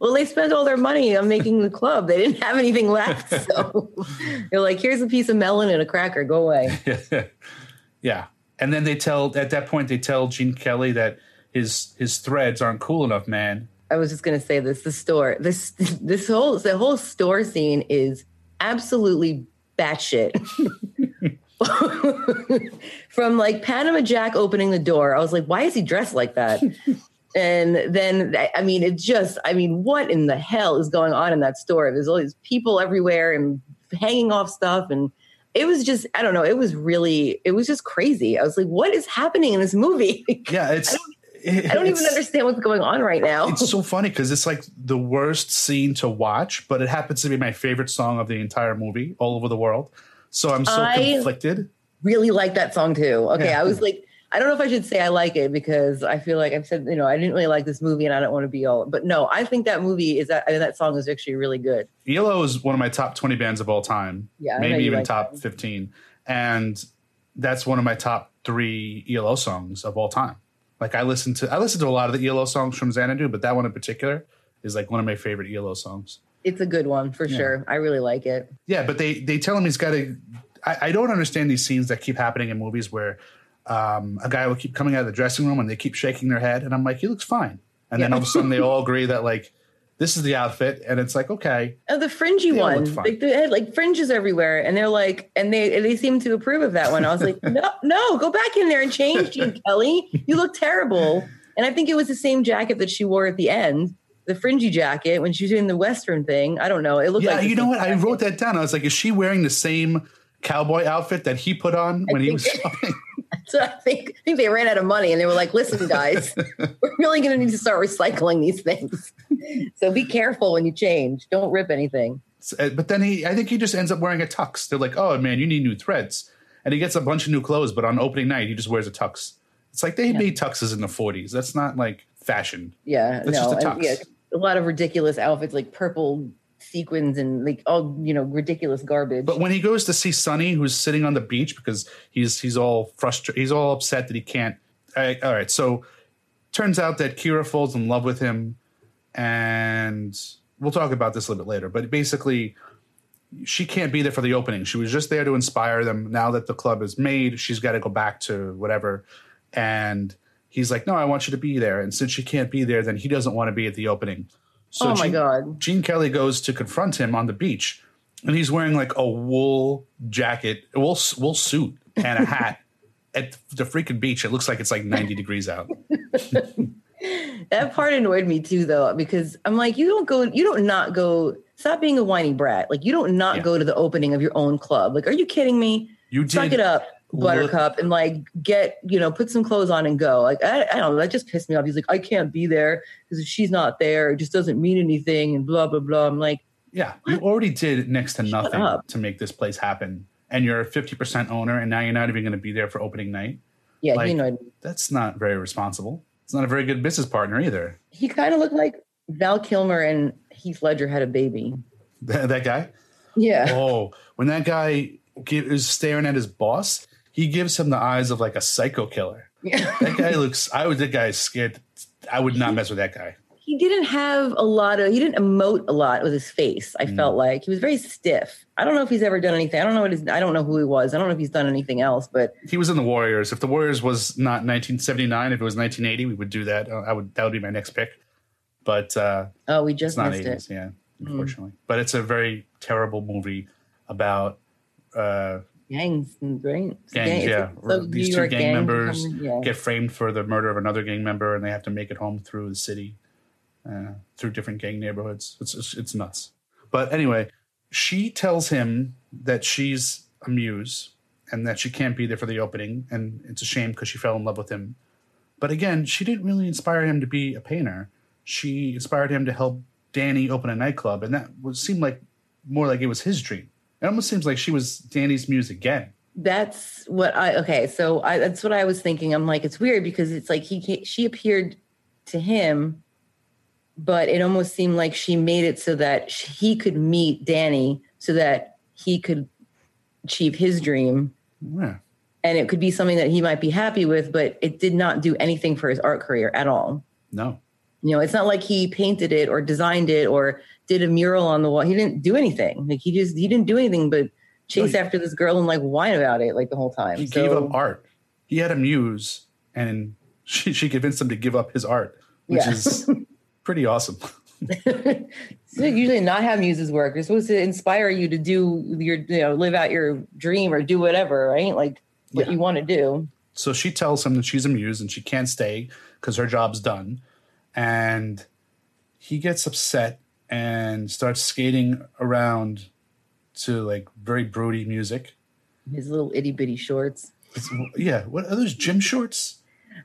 Well, they spent all their money on making the club. They didn't have anything left, so they're like, "Here's a piece of melon and a cracker. Go away." yeah, and then they tell at that point they tell Gene Kelly that his his threads aren't cool enough, man. I was just gonna say this: the store, this this whole the whole store scene is absolutely batshit. From like Panama Jack opening the door, I was like, why is he dressed like that? and then I mean, it just I mean, what in the hell is going on in that store? There's all these people everywhere and hanging off stuff and it was just I don't know, it was really it was just crazy. I was like, what is happening in this movie? Yeah, it's I don't, I don't even understand what's going on right now. It's so funny because it's like the worst scene to watch, but it happens to be my favorite song of the entire movie all over the world. So I'm so I conflicted. Really like that song too. Okay, yeah. I was like, I don't know if I should say I like it because I feel like I've said, you know, I didn't really like this movie and I don't want to be all, but no, I think that movie is that, I mean, that song is actually really good. ELO is one of my top 20 bands of all time. Yeah. Maybe even like top that. 15. And that's one of my top three ELO songs of all time. Like I listen to, I listen to a lot of the ELO songs from Xanadu, but that one in particular is like one of my favorite ELO songs. It's a good one for yeah. sure. I really like it. Yeah, but they they tell him he's got to. I, I, don't understand these scenes that keep happening in movies where um, a guy will keep coming out of the dressing room and they keep shaking their head, and I'm like, he looks fine. And yeah. then all of a sudden they all agree that like this is the outfit, and it's like okay. Oh, the fringy one, like they had like fringes everywhere, and they're like, and they they seem to approve of that one. I was like, no, no, go back in there and change, Gene Kelly. You look terrible. And I think it was the same jacket that she wore at the end the fringy jacket when she's doing the western thing. I don't know. It looked yeah, like you know what? Jacket. I wrote that down. I was like, is she wearing the same cowboy outfit that he put on when he was shopping? so I think I think they ran out of money and they were like, listen, guys, we're really gonna need to start recycling these things. so be careful when you change. Don't rip anything. Uh, but then he I think he just ends up wearing a tux. They're like, oh man, you need new threads. And he gets a bunch of new clothes, but on opening night he just wears a tux. It's like they yeah. made tuxes in the 40s. That's not like fashion. Yeah, That's no, and, yeah, a lot of ridiculous outfits like purple sequins and like all you know ridiculous garbage. But when he goes to see Sonny, who's sitting on the beach because he's he's all frustrated, he's all upset that he can't I, all right. So turns out that Kira falls in love with him, and we'll talk about this a little bit later. But basically, she can't be there for the opening. She was just there to inspire them. Now that the club is made, she's got to go back to whatever. And he's like, "No, I want you to be there." And since she can't be there, then he doesn't want to be at the opening. So oh my Gene, god. Gene Kelly goes to confront him on the beach, and he's wearing like a wool jacket, wool wool suit, and a hat. At the freaking beach, it looks like it's like 90 degrees out. That part annoyed me too, though, because I'm like, you don't go, you don't not go. Stop being a whiny brat. Like you don't not Yeah. go to the opening of your own club. Like, are you kidding me? You did Suck it up, Buttercup, and like get you know put some clothes on and go. Like I, I don't know. That just pissed me off. He's like, I can't be there because if she's not there, it just doesn't mean anything, and blah blah blah. I'm like, Yeah, you already did next to Shut nothing up. to make this place happen, and you're a 50% owner, and now you're not even going to be there for opening night. yeah, Like- annoyed me. That's not very responsible. It's not a very good business partner either. He kind of looked like Val Kilmer and Heath Ledger had a baby. That, that guy. Yeah. Oh, when that guy is staring at his boss, he gives him the eyes of like a psycho killer. Yeah. That guy looks. I would. That guy is scared. I would not mess with that guy. he didn't have a lot of he didn't emote a lot with his face i Mm. felt like he was very stiff i don't know if he's ever done anything i don't know what his i don't know who he was i don't know if he's done anything else but He was in the Warriors. If the Warriors was not 1979, if it was 1980, we would do that. Uh, I would. That would be my next pick. But uh, oh we it's just not missed 80s. it Yeah, unfortunately. But it's a very terrible movie about uh, gangs It's gangs. gang- yeah, so these two gang gang members yeah. get framed for the murder of another gang member, and they have to make it home through the city, uh, through different gang neighborhoods. It's, it's it's nuts. But anyway, she tells him that she's a muse and that she can't be there for the opening, and it's a shame because she fell in love with him. But again, she didn't really inspire him to be a painter. She inspired him to help Danny open a nightclub, and that would seem like more like it was his dream. It almost seems like she was Danny's muse again. that's what i okay so i that's what i was thinking i'm like it's weird because it's like he she appeared to him but it almost seemed like she made it so that he could meet danny so that he could achieve his dream Yeah. and it could be something that he might be happy with, but it did not do anything for his art career at all. No. You know, it's not like he painted it or designed it or did a mural on the wall. He didn't do anything. Like he just he didn't do anything but chase No, after this girl and like whine about it like the whole time. He so, gave up art. He had a muse, and she, she convinced him to give up his art, which Yeah. is pretty awesome. so usually not how muses work. They're supposed to inspire you to do your you know live out your dream or do whatever, right? Like what Yeah. you want to do. So she tells him that she's a muse and she can't stay because her job's done. And he gets upset and starts skating around to like very broody music. His little itty bitty shorts. It's, yeah, what are those gym shorts?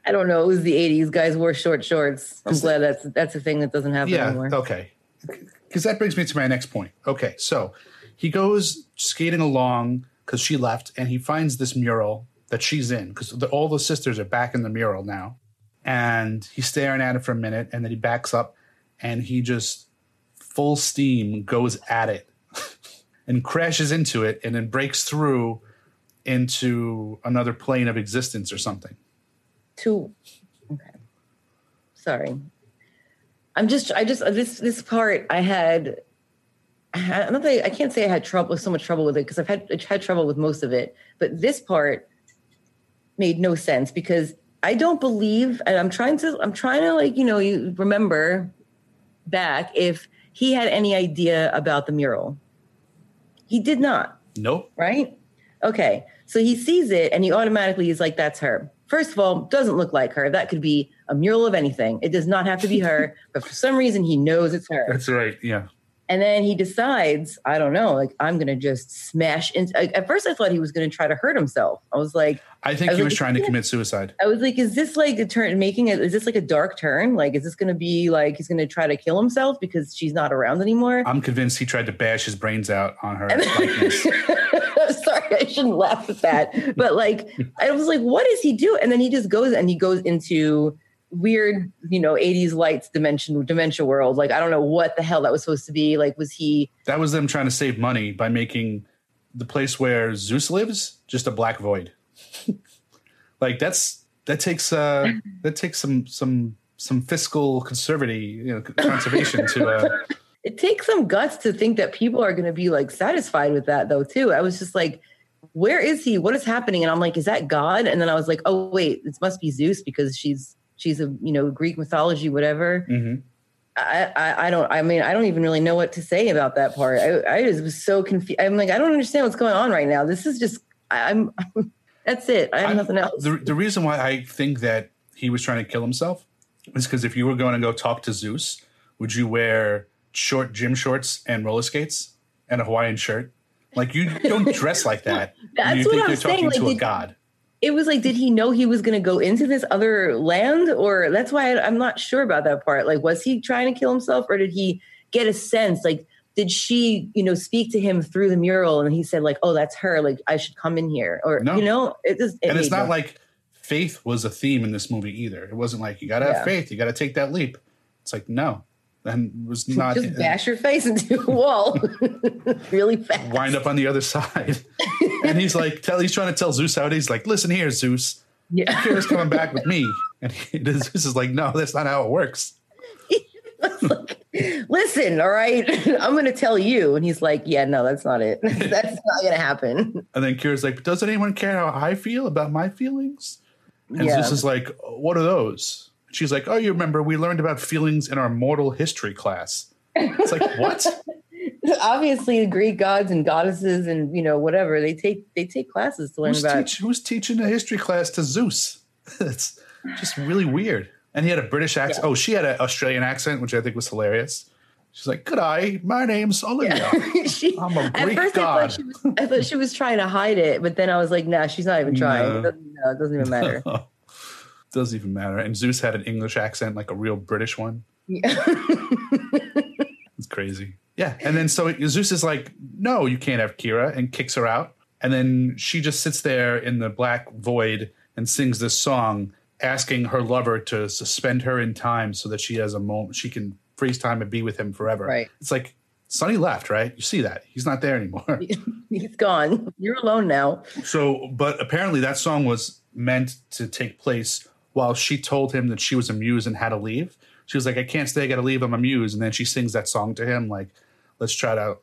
I don't know. It was the '80s. Guys wore short shorts. I'm glad that's that's a thing that doesn't happen Yeah, anymore. okay. Because that brings me to my next point. Okay, so he goes skating along because she left, and he finds this mural that she's in because all the sisters are back in the mural now. And he's staring at it for a minute, and then he backs up, and he just full steam goes at it and crashes into it, and then breaks through into another plane of existence or something. Two. Okay. Sorry. I'm just. I just this this part. I had. I not. that- I can't say I had trouble. So much trouble with it because I've had I've had trouble with most of it. But this part made no sense because I don't believe, and I'm trying to. I'm trying to like you know you remember back if he had any idea about the mural. He did not. Nope. right? Okay. So he sees it and he automatically is like, that's her. First of all, doesn't look like her. That could be a mural of anything. It does not have to be her, but for some reason he knows it's her. That's right. Yeah. And then he decides, I don't know, like I'm gonna just smash into like, at first I thought he was gonna try to hurt himself. I was like, I think I was he like, was trying to commit suicide. I was like, is this like a turn making it is this like a dark turn? Like, is this gonna be like he's gonna try to kill himself because she's not around anymore? I'm convinced he tried to bash his brains out on her I'm sorry, I shouldn't laugh at that. But like, I was like, what does he do? And then he just goes and he goes into weird, you know, 80s lights dimension, dementia world. Like, I don't know what the hell that was supposed to be. Like, was he, That was them trying to save money by making the place where Zeus lives just a black void. like that's that takes uh that takes some some some fiscal conservative you know conservation to uh it takes some guts to think that people are going to be like satisfied with that though too i was just like where is he what is happening and i'm like is that god and then i was like oh wait this must be zeus because she's she's a you know greek mythology whatever mhm. I, I, I don't I mean I don't even really know what to say about that part. I, I just was so confused. I'm like I don't understand what's going on right now. This is just I, I'm that's it. I have I- nothing else. The, the reason why I think that he was trying to kill himself is because if you were going to go talk to Zeus, would you wear short gym shorts and roller skates and a Hawaiian shirt? Like you don't dress like that. That's you what I'm you're talking saying, like, to a god. it was like did he know he was going to go into this other land or that's why I, I'm not sure about that part. Like was he trying to kill himself or did he get a sense like did she you know speak to him through the mural and he said like oh that's her like I should come in here or No. you know it just it and it's not no- like faith was a theme in this movie either. It wasn't like you got to have faith, you got to take that leap. It's like no, and was not just bash your face into a wall really fast. wind up on the other side. and he's like, tell he's trying to tell Zeus out. He's like, listen here, Zeus. Yeah. Kira's coming back with me. And he, Zeus is like, no, that's not how it works. Listen, all right, I'm going to tell you. And he's like, yeah, no, that's not it. that's not going to happen. And then Kira's like, but does anyone care how I feel about my feelings? And Yeah. Zeus is like, what are those? She's like, oh, you remember we learned about feelings in our mortal history class. It's like, what? Obviously, the Greek gods and goddesses and, you know, whatever, they take they take classes to learn who's, about. teach, who's teaching a history class to Zeus? it's just really weird. And he had a British accent. Oh, she had an Australian accent, which I think was hilarious. She's like, "Good eye, my name's Olivia. she, I'm a at Greek first, I god." thought, she was, I thought she was trying to hide it, but then I was like, nah, she's not even trying. No. It, doesn't, no, it doesn't even matter. Doesn't even matter. And Zeus had an English accent, like a real British one. Yeah. It's crazy. Yeah. And then so Zeus is like, no, you can't have Kira, and kicks her out. And then she just sits there in the black void and sings this song, asking her lover to suspend her in time so that she has a moment, she can freeze time and be with him forever. Right. It's like Sonny left, right? You see that. He's not there anymore. He's gone. You're alone now. So, but apparently that song was meant to take place while she told him that she was a muse and had to leave. She was like, I can't stay, I gotta leave, I'm a muse. And then she sings that song to him, like, let's try to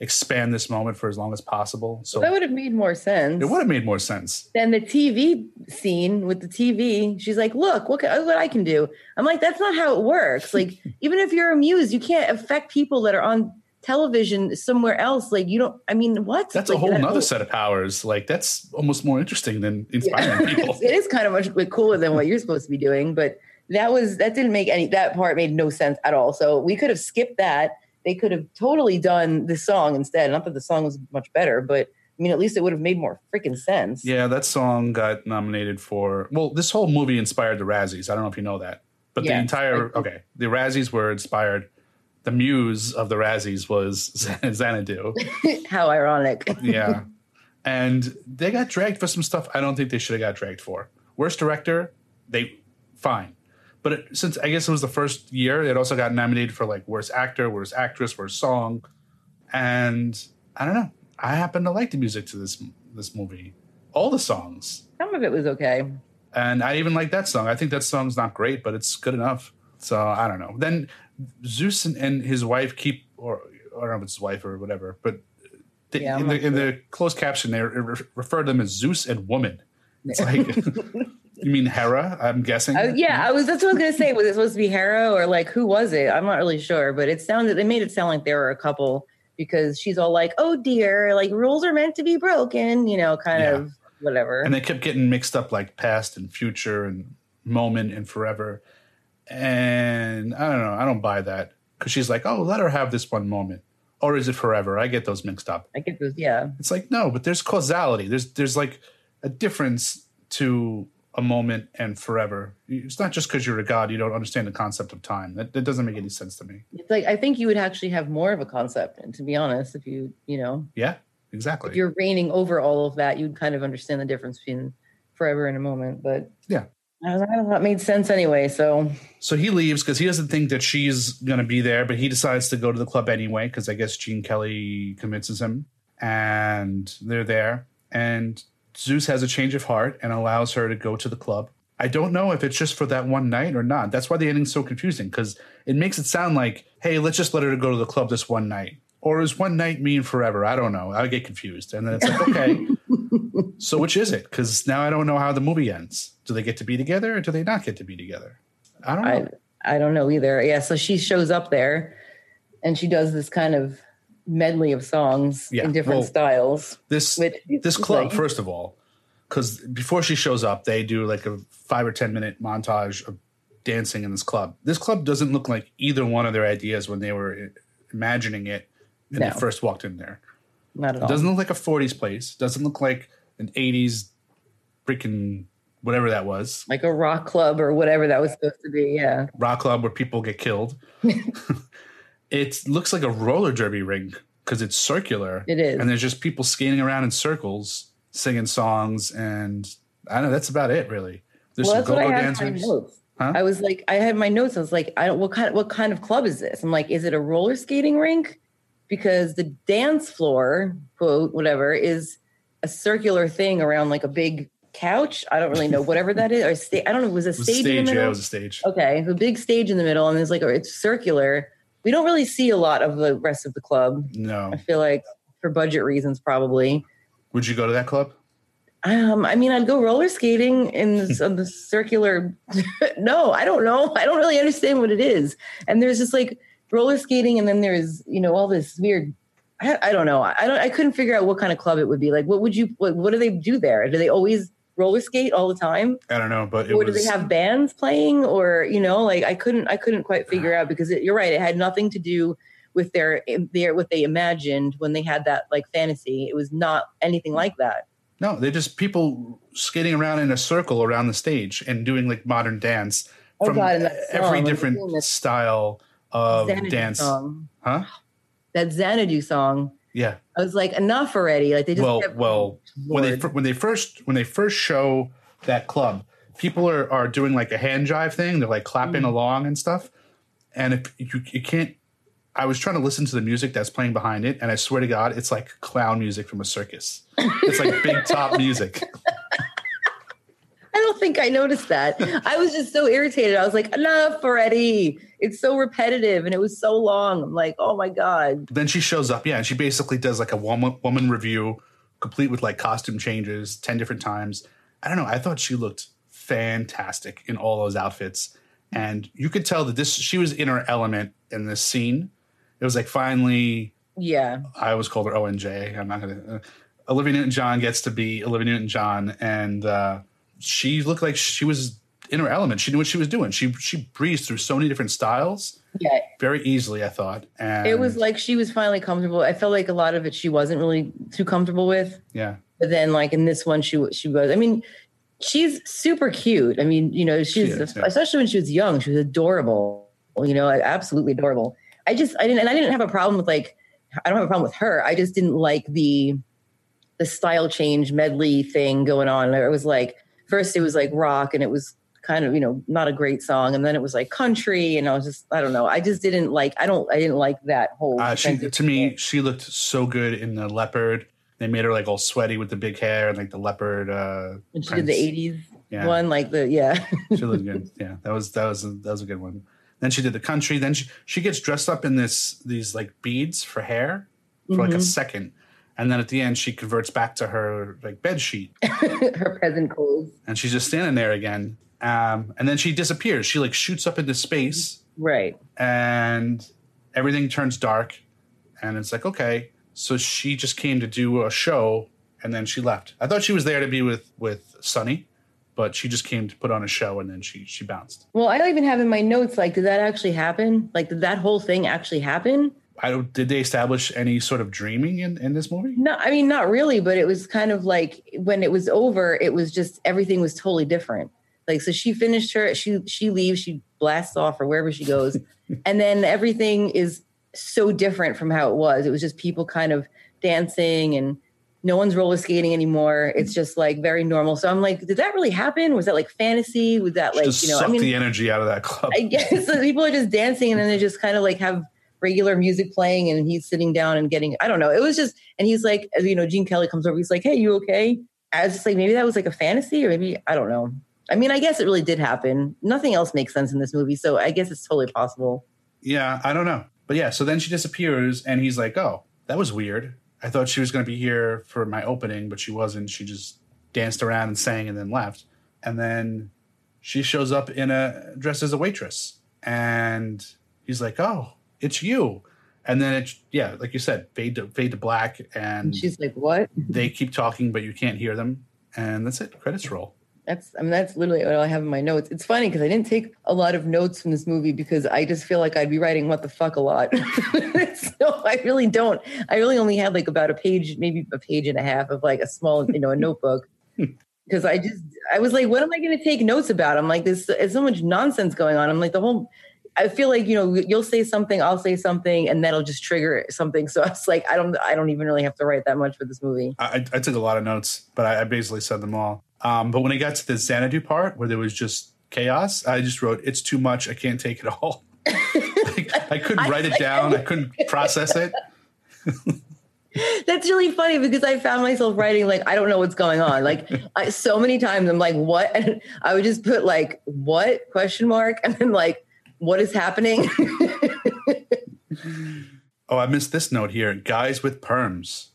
expand this moment for as long as possible. So That would have made more sense. it would have made more sense. Then the TV scene with the TV, she's like, "Look, what can, what I can do." I'm like, "That's not how it works. Like, even if you're amused, you can't affect people that are on television somewhere else. Like, you don't. I mean, what? That's Like, a whole that- nother set of powers. Like that's almost more interesting than inspiring people. it is kind of much bit cooler than what you're supposed to be doing, but that was that didn't make any that part made no sense at all. So we could have skipped that. They could have totally done the song instead. Not that the song was much better, but I mean, at least it would have made more freaking sense. Yeah, that song got nominated for. Well, this whole movie inspired the Razzies. I don't know if you know that, but the entire I okay, the Razzies were inspired. The muse of the Razzies was Xanadu. How ironic. yeah, and they got dragged for some stuff. I don't think they should have got dragged for. Worst director, they fine, but it, since I guess it was the first year, it also got nominated for like worst actor, worst actress, worst song, and I don't know. I happen to like the music to this this movie, all the songs. Some of it was okay. and I even like that song. I think that song's not great, but it's good enough. So I don't know. Then Zeus and, and his wife keep, or I don't know if it's his wife or whatever, but they, Yeah, in, the, not in the closed caption they re- refer to them as Zeus and woman. It's like you mean Hera? I'm guessing. I, yeah, I was. That's what I was gonna say. Was it supposed to be Hera or like who was it? I'm not really sure, but it sounded. They made it sound like there were a couple because she's all like, "Oh dear, like rules are meant to be broken," you know, kind Yeah. of whatever. and they kept getting mixed up like past and future and moment and forever. And I don't know. I don't buy that because she's like, oh, let her have this one moment, or is it forever? I get those mixed up. I get those. Yeah, It's like no, but there's causality. There's there's like a difference to a moment and forever. It's not just because you're a god you don't understand the concept of time. That, that doesn't make any sense to me. it's like I think you would actually have more of a concept. And to be honest, if you you know Yeah, exactly. if you're reigning over all of that, you'd kind of understand the difference between forever and a moment. But Yeah. I don't know, that made sense anyway. So so he leaves because he doesn't think that she's gonna be there, but he decides to go to the club anyway because I guess Gene Kelly convinces him, and they're there. And Zeus has a change of heart and allows her to go to the club. I don't know if it's just for that one night or not. That's why the ending's so confusing because it makes it sound like, hey, let's just let her go to the club this one night. Or is one night mean forever? I don't know. I get confused. And then it's like, okay, so which is it? Because now I don't know how the movie ends. Do they get to be together or do they not get to be together? I don't know. I, I don't know either. Yeah. So she shows up there and she does this kind of medley of songs Yeah, in different well, styles. this Which this club, like- first of all, because before she shows up, they do like a five or ten minute montage of dancing in this club. This club doesn't look like either one of their ideas when they were imagining it when No. they first walked in there. Not at It all. doesn't look like a 40s place. Doesn't look like an 80s freaking whatever that was like a rock club or whatever that was supposed to be. Yeah. rock club where people get killed. it looks like a roller derby ring because it's circular. It is. and there's just people skating around in circles, singing songs, and I don't know. That's about it, really. There's well, some that's what I go-go had in my dancers. Huh? I was like, I had my notes. I was like, I don't. What kind? What kind of club is this? I'm like, is it a roller skating rink? Because the dance floor, quote, whatever, is a circular thing around like a big couch. I don't really know whatever that is. Or sta- I don't know. Was a It was a stage, in the yeah, it was a stage. Okay, the big stage in the middle, and it's like it's circular. We don't really see a lot of the rest of the club. No, I feel like for budget reasons, probably. would you go to that club? Um, I mean, I'd go roller skating in this, on the circular. no, I don't know. I don't really understand what it is. And there's just like roller skating, and then there's you know all this weird. I, I don't know. I don't. I couldn't figure out what kind of club it would be. Like, what would you? What, what do they do there? Do they always roller skate all the time, I don't know, but it or was. do they have bands playing, or you know, like I couldn't. I couldn't quite figure out because it, you're right. It had nothing to do with their their what they imagined when they had that like fantasy. It was not anything like that. no, they're just people skating around in a circle around the stage and doing like modern dance Oh, from God, every different style of Xanadu dance. song. Huh? That Xanadu song. Yeah. I was like, enough already. Like they just well, well, when they when they first when they first show that club, people are are doing like a hand jive thing. They're like clapping Mm. along and stuff. And if you you can't, I was trying to listen to the music that's playing behind it, and I swear to God, it's like clown music from a circus. It's like big top music. I don't think I noticed that. I was just so irritated. I was like, enough already. It's so repetitive and it was so long. I'm like, oh my God. then she shows up, yeah, and she basically does like a woman woman review, complete with like costume changes, ten different times. I don't know. I thought she looked fantastic in all those outfits, and you could tell that this she was in her element in this scene. It was like finally, Yeah. I always called her ONJ. I'm not gonna. Uh, Olivia Newton John gets to be Olivia Newton John, and uh, she looked like she was in her element. She knew what she was doing. She she breezed through so many different styles Yeah. very easily. I thought, and It was like she was finally comfortable. I felt like a lot of it she wasn't really too comfortable with. yeah. But then like in this one, she she was. I mean, she's super cute. I mean, you know, she's is, yeah. especially when she was young, she was adorable. You know, absolutely adorable. I just I didn't and I didn't have a problem with like I don't have a problem with her. I just didn't like the the style change medley thing going on. It was like first it was like rock and it was kind of you know not a great song and then it was like country and I was just I don't know. I just didn't like I don't I didn't like that whole Uh, she, to me, she looked so good in the leopard. They made her like all sweaty with the big hair and like the leopard. Uh, when she did the 80s Yeah. one like the yeah. She looked good. Yeah, that was that was a, that was a good one. Then she did the country. Then she she gets dressed up in this these like beads for hair for like a Mhm. second, and then at the end she converts back to her like bed sheet, her peasant clothes. and she's just standing there again. Um, and then she disappears. She like shoots up into space, Right. and everything turns dark and it's like okay so she just came to do a show and then she left i thought she was there to be with with Sonny but she just came to put on a show and then she she bounced Well, I don't even have in my notes like, did that actually happen? Like, did that whole thing actually happen? I don't did they establish any sort of dreaming in in this movie No, I mean, not really, but it was kind of like when it was over, it was just everything was totally different. Like, so she finished her, she she leaves, she blasts off or wherever she goes, and then everything is so different from how it was. It was just people kind of dancing and no one's roller skating anymore. It's just like very normal. So I'm like, did that really happen? Was that like fantasy? Was that like just you know? suck I mean, the energy out of that club I guess so people are just dancing and then they just kind of like have regular music playing and he's sitting down and getting I don't know. It was just and he's like you know, Gene Kelly comes over, he's like, Hey, you okay? I was just like, maybe that was like a fantasy or maybe I don't know. I mean, I guess it really did happen. Nothing else makes sense in this movie, so I guess it's totally possible. Yeah, I don't know. But yeah, so then she disappears and he's like, "Oh, that was weird. I thought she was going to be here for my opening, but she wasn't. She just danced around and sang and then left." And then she shows up in a dressed as a waitress and he's like, "Oh, it's you." And then it's yeah, like you said, fade to fade to black and she's like, "What?" they keep talking but you can't hear them and that's it. Credits roll. That's I mean that's literally what I have in my notes. It's funny because I didn't take a lot of notes from this movie because I just feel like I'd be writing what the fuck a lot. so I really don't. I really only had like about a page, maybe a page and a half of like a small, you know, a notebook. Hmm. Because I just I was like, what am I going to take notes about? I'm like, there's, there's so much nonsense going on. I'm like the whole. I feel like you know you'll say something, I'll say something, and that'll just trigger something. So I was like, I don't, I don't even really have to write that much for this movie. I, I took a lot of notes, but I, I basically said them all. Um, but when it got to the Xanadu part where there was just chaos, I just wrote, "It's too much. I can't take it all." like, I couldn't write it down. I couldn't process it. That's really funny because I found myself writing like I don't know what's going on. Like I, so many times I'm like, what? And I would just put like what question mark and then like what is happening? Oh, I missed this note here. Guys with perms.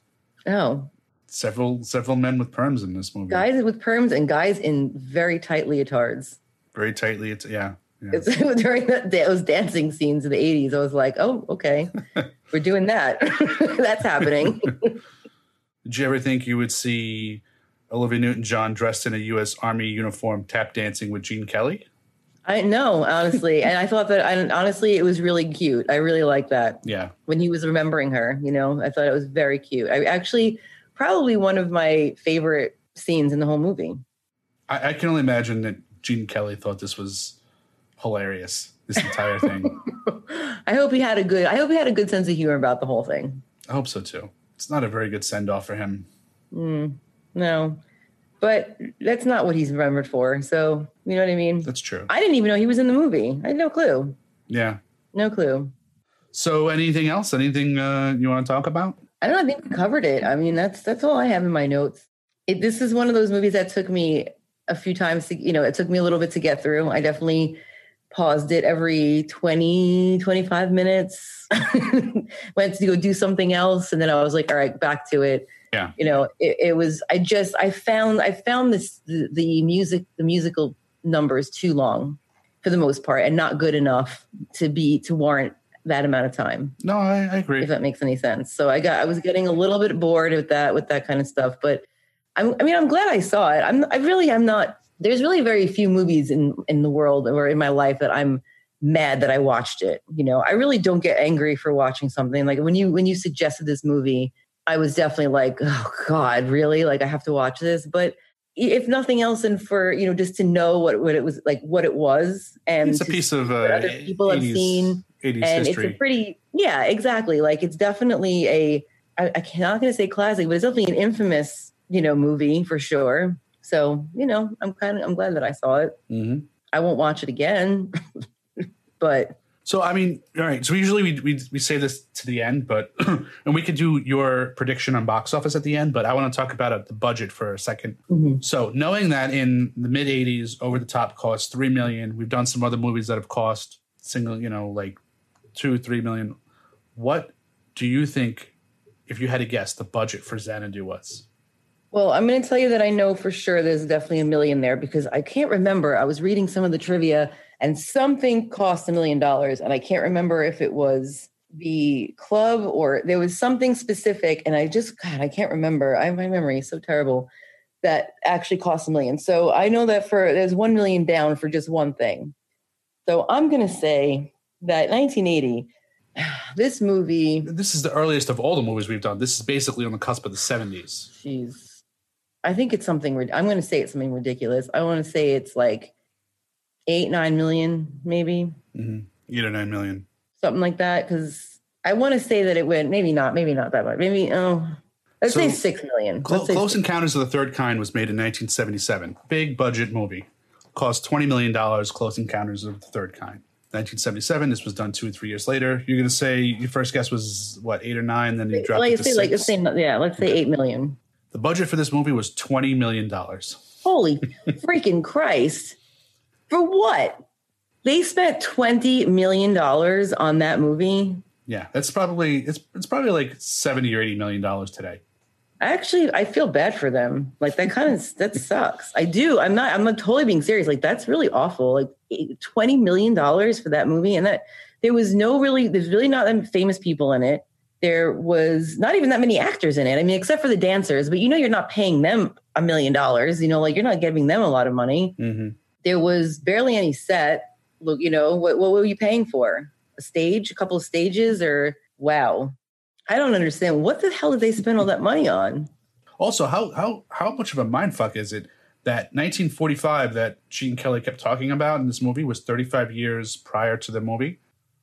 oh, Several several men with perms in this movie. guys with perms and guys in very tight leotards. Very tightly. It's yeah. yeah. It's, during the, those dancing scenes in the 80s, I was like, oh, okay, we're doing that. That's happening. Did you ever think you would see Olivia Newton-John dressed in a U.S. Army uniform tap dancing with Gene Kelly? I know, honestly. And I thought that, I, honestly, it was really cute. I really liked that. Yeah. when he was remembering her. You know, I thought it was very cute. I actually probably one of my favorite scenes in the whole movie. I, I can only imagine that Gene Kelly thought this was hilarious. This entire thing. I hope he had a good. I hope he had a good sense of humor about the whole thing. I hope so too. It's not a very good send off for him. Mm, No, but that's not what he's remembered for. So you know what I mean. That's true. I didn't even know he was in the movie. I had no clue. Yeah. No clue. So, anything else? Anything uh, you want to talk about? I don't know. I think we covered it. I mean, that's that's all I have in my notes. It, this is one of those movies that took me a few times to, you know, it took me a little bit to get through. I definitely paused it every 20, 25 minutes, went to go do something else. And then I was like, all right, back to it. Yeah. You know, it, it was, I just, I found, I found this, the, the music, the musical numbers too long for the most part and not good enough to be, to warrant that amount of time No, I, I agree. if that makes any sense. So I got I was getting a little bit bored with that with that kind of stuff, but I'm, I mean I'm glad I saw it. I'm I really I'm not. There's really very few movies in in the world or in my life that I'm mad that I watched it. You know, I really don't get angry for watching something. Like when you when you suggested this movie, I was definitely like, oh God, really? Like I have to watch this, but. If nothing else, and for you know, just to know what, what it was like, what it was, and it's a piece of uh, other people have seen, 80s and history. it's a pretty yeah exactly like it's definitely a I, I cannot gonna say classic but it's definitely an infamous you know movie for sure so you know i'm kind of i'm glad that i saw it Mhm. i won't watch it again but So, I mean, all right. So, usually we, we, we say this to the end, but, and we could do your prediction on box office at the end, but I want to talk about uh, the budget for a 2nd Mhm. So, knowing that in the mid 80s, Over the Top cost 3 million, we've done some other movies that have cost single, you know, like two, three million. What do you think, if you had to guess, the budget for Xanadu was? well i'm going to tell you that i know for sure there's definitely a million there because i can't remember i was reading some of the trivia and something cost a million dollars and i can't remember if it was the club or there was something specific and i just god i can't remember i my memory is so terrible that actually cost a million so i know that for there's 1 million down for just one thing so i'm going to say that 1980 this movie This is the earliest of all the movies we've done. This is basically on the cusp of the 70s. Jeez. I think it's something. I'm going to say it's something ridiculous. I want to say it's like eight, nine million, maybe mm-hmm. Eight or nine million. something like that. Because I want to say that it went. Maybe not. Maybe not that much. Maybe oh, let's say six million. Let's say Close six- Encounters of the Third Kind was made in 1977. Big budget movie. Cost $20 million, Close Encounters of the Third Kind. 1977. This was done two or three years later. You're going to say your first guess was what, eight or nine? Then you dropped like, it to say, like, six. let's say, yeah, let's say eight million. the budget for this movie was $20 million. Holy holy freaking Christ. For what? They spent $20 million on that movie. Yeah, that's probably it's it's probably like seventy or eighty million dollars today. I actually, I feel bad for them. Like that kind of that sucks. I do. I'm not. I'm not totally being serious. Like that's really awful. Like twenty million dollars for that movie, and that there was no really. There's really not that famous people in it. There was not even that many actors in it. I mean, except for the dancers. But you know, you're not paying them a million dollars. You know, like you're not giving them a lot of money. Mm-hmm. There was barely any set. Look, you know, what what were you paying for? A stage, a couple of stages, or wow. I don't understand. What the hell did they spend all that money on? Also, how how how much of a mind fuck is it that 1945 that Gene Kelly kept talking about in this movie was 35 years prior to the movie?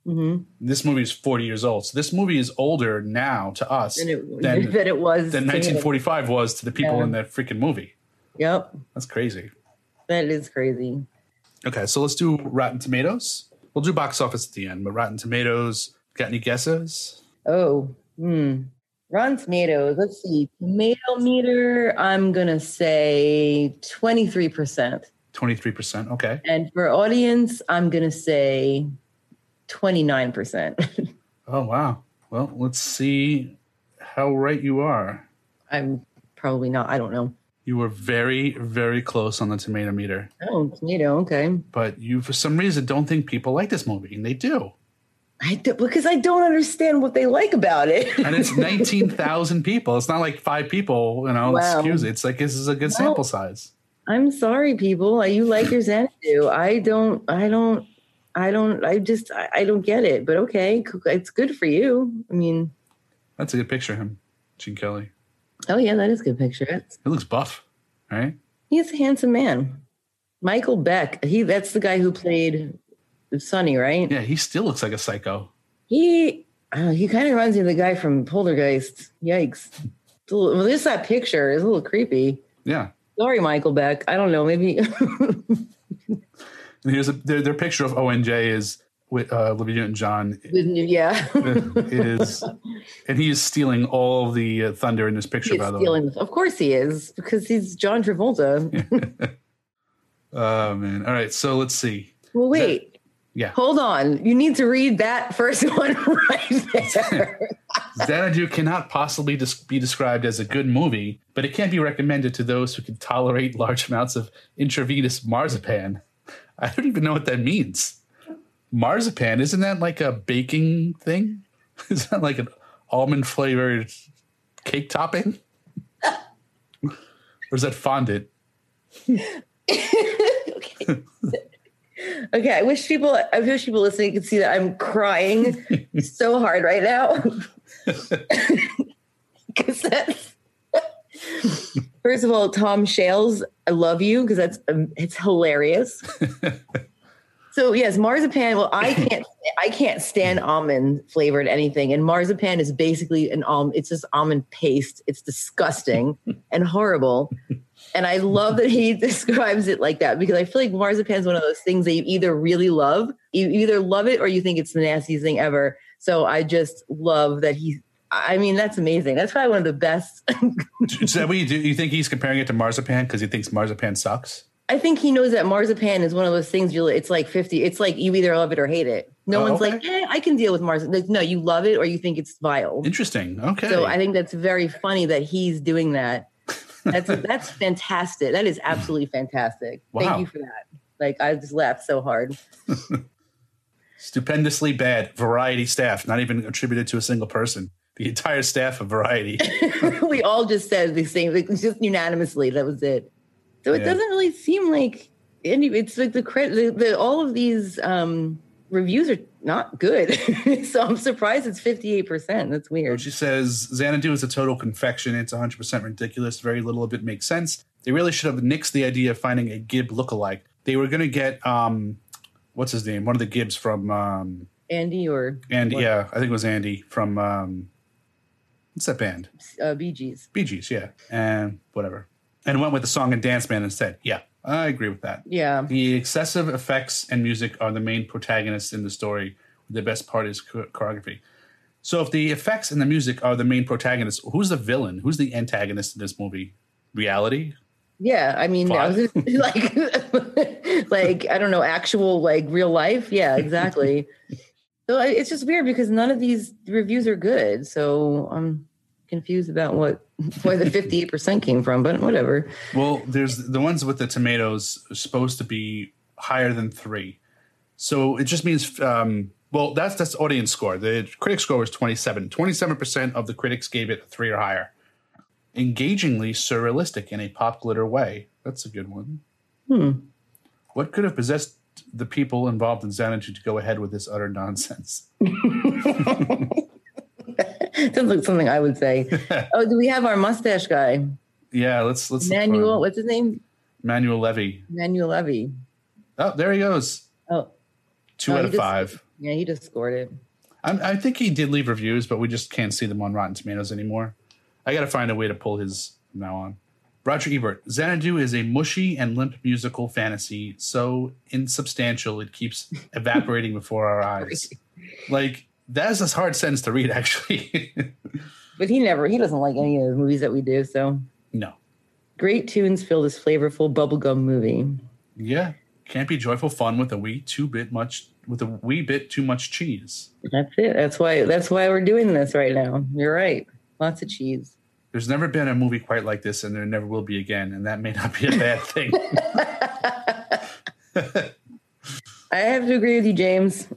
Mm-hmm. This movie is 40 years old. So this movie is older now to us And it, than, that it was. than to- 1945 was to the people Yeah. in that freaking movie. Yep, That's crazy. That is crazy. Okay, so let's do Rotten Tomatoes. We'll do box office at the end, but Rotten Tomatoes. Got any guesses? Oh, hmm. Rotten Tomatoes. Let's see. Tomato meter. I'm gonna say 23 percent, 23%. Okay. and for audience, I'm gonna say 29 percent. Oh, wow. Well, let's see how right you are. I'm probably not. I don't know. You were very, very close on the tomato meter, Oh, tomato. Okay. but you, for some reason, don't think people like this movie, and they do. I do, because I don't understand what they like about it. And it's 19,000 people. It's not like five people, you know, Wow. excuse it. It's like this is a good Well- sample size. I'm sorry, people. You like your Xanadu. I don't. I don't. I don't. I just. I, I don't get it. But okay, it's good for you. I mean, That's a good picture of him, Gene Kelly. Oh yeah, that is a good picture. That's, He looks buff, right? he's a handsome man. Michael Beck. He. That's the guy who played Sonny, right? Yeah, he still looks like a psycho. He. Uh, he kind of reminds me of the guy from Poltergeist. Yikes. Little, well, this that picture is a little creepy. Yeah. Sorry, Michael Beck. I don't know. Maybe. And here's a, their, their picture of ONJ is with uh, Olivia Newton-John yeah. is, and he is stealing all of the uh, thunder in this picture. By the way. Of course he is, because he's John Travolta. oh man! All right, so let's see. Well, wait. Yeah. Hold on. You need to read that first one right there. Xanadu cannot possibly be described as a good movie, but it can't be recommended to those who can tolerate large amounts of intravenous marzipan. I don't even know what that means. Marzipan, isn't that like a baking thing? Is that like an almond flavored cake topping? or is that fondant? okay. Okay, I wish people. I wish people listening could see that I'm crying so hard right now. Because that's. First of all, Tom Shales, I love you because that's um, it's hilarious. So yes, marzipan. Well, I can't. I can't stand almond flavored anything, and marzipan is basically an almond. It's just almond paste. It's disgusting and horrible. And I love that he describes it like that because I feel like marzipan is one of those things that you either really love, you either love it or you think it's the nastiest thing ever. So I just love that he. I mean, that's amazing. That's probably one of the best. Is that what you do? You think he's comparing it to marzipan because he thinks marzipan sucks? I think he knows that marzipan is one of those things. You, it's like fifty. It's like you either love it or hate it. No Oh, one's okay. like, eh, I can deal with marzipan. No, you love it or you think it's vile. Interesting. Okay. So I think that's very funny that he's doing that. That's that's fantastic. That is absolutely fantastic. Wow. Thank you for that. Like I just laughed so hard. Stupendously bad. Variety staff, not even attributed to a single person. The entire staff of Variety. we all just said the same, just unanimously. That was it. So it Yeah. doesn't really seem like any. It's like the credit. The, the, all of these um, reviews are not good. so I'm surprised it's 58. percent That's weird. She says Xanadu is a total confection. It's 100% ridiculous. Very little of it makes sense. They really should have nixed the idea of finding a Gibb lookalike. They were going to get, um, what's his name? One of the Gibbs from, um, Andy or Andy, What? yeah, I think it was Andy from, um, what's that band? uh, Bee Gees. Bee Gees, yeah. And whatever. And went with the song and dance band instead. Yeah, I agree with that. Yeah. The excessive effects and music are the main protagonists in the story. The best part is choreography. So, if the effects and the music are the main protagonists, who's the villain? Who's the antagonist in this movie? Reality? Yeah, I mean, I was like, like I don't know, actual like real life. Yeah, exactly. so it's just weird because none of these reviews are good. So I'm confused about what where the 58 percent came from, but whatever. Well, there's the ones with the tomatoes supposed to be higher than three, so it just means. Um, well, that's that's audience score. The critic score was 27. 27 percent of the critics gave it a three or higher engagingly surrealistic in a pop glitter way. That's a good one. Hmm. What could have possessed the people involved in Xanadu to go ahead with this utter nonsense? Sounds like something I would say. oh, do we have our mustache guy? Yeah, let's let's Manuel. What's his name? Manuel Levy. Manuel Levy. Oh, there he goes. Oh, two oh, out of just, five. Yeah, he just scored it. I, I think he did leave reviews, but we just can't see them on Rotten Tomatoes anymore. I got to find a way to pull his from now on. Roger Ebert, Xanadu is a mushy and limp musical fantasy, so insubstantial it keeps evaporating before our eyes. Like that's a hard sentence to read, actually. but he never, he doesn't like any of the movies that we do. So no. Great tunes fill this flavorful bubblegum movie. Yeah, can't be joyful fun with a wee too bit much with a wee bit too much cheese. That's it. That's why. That's why we're doing this right now. You're right. Lots of cheese. There's never been a movie quite like this, and there never will be again, and that may not be a bad thing. I have to agree with you, James.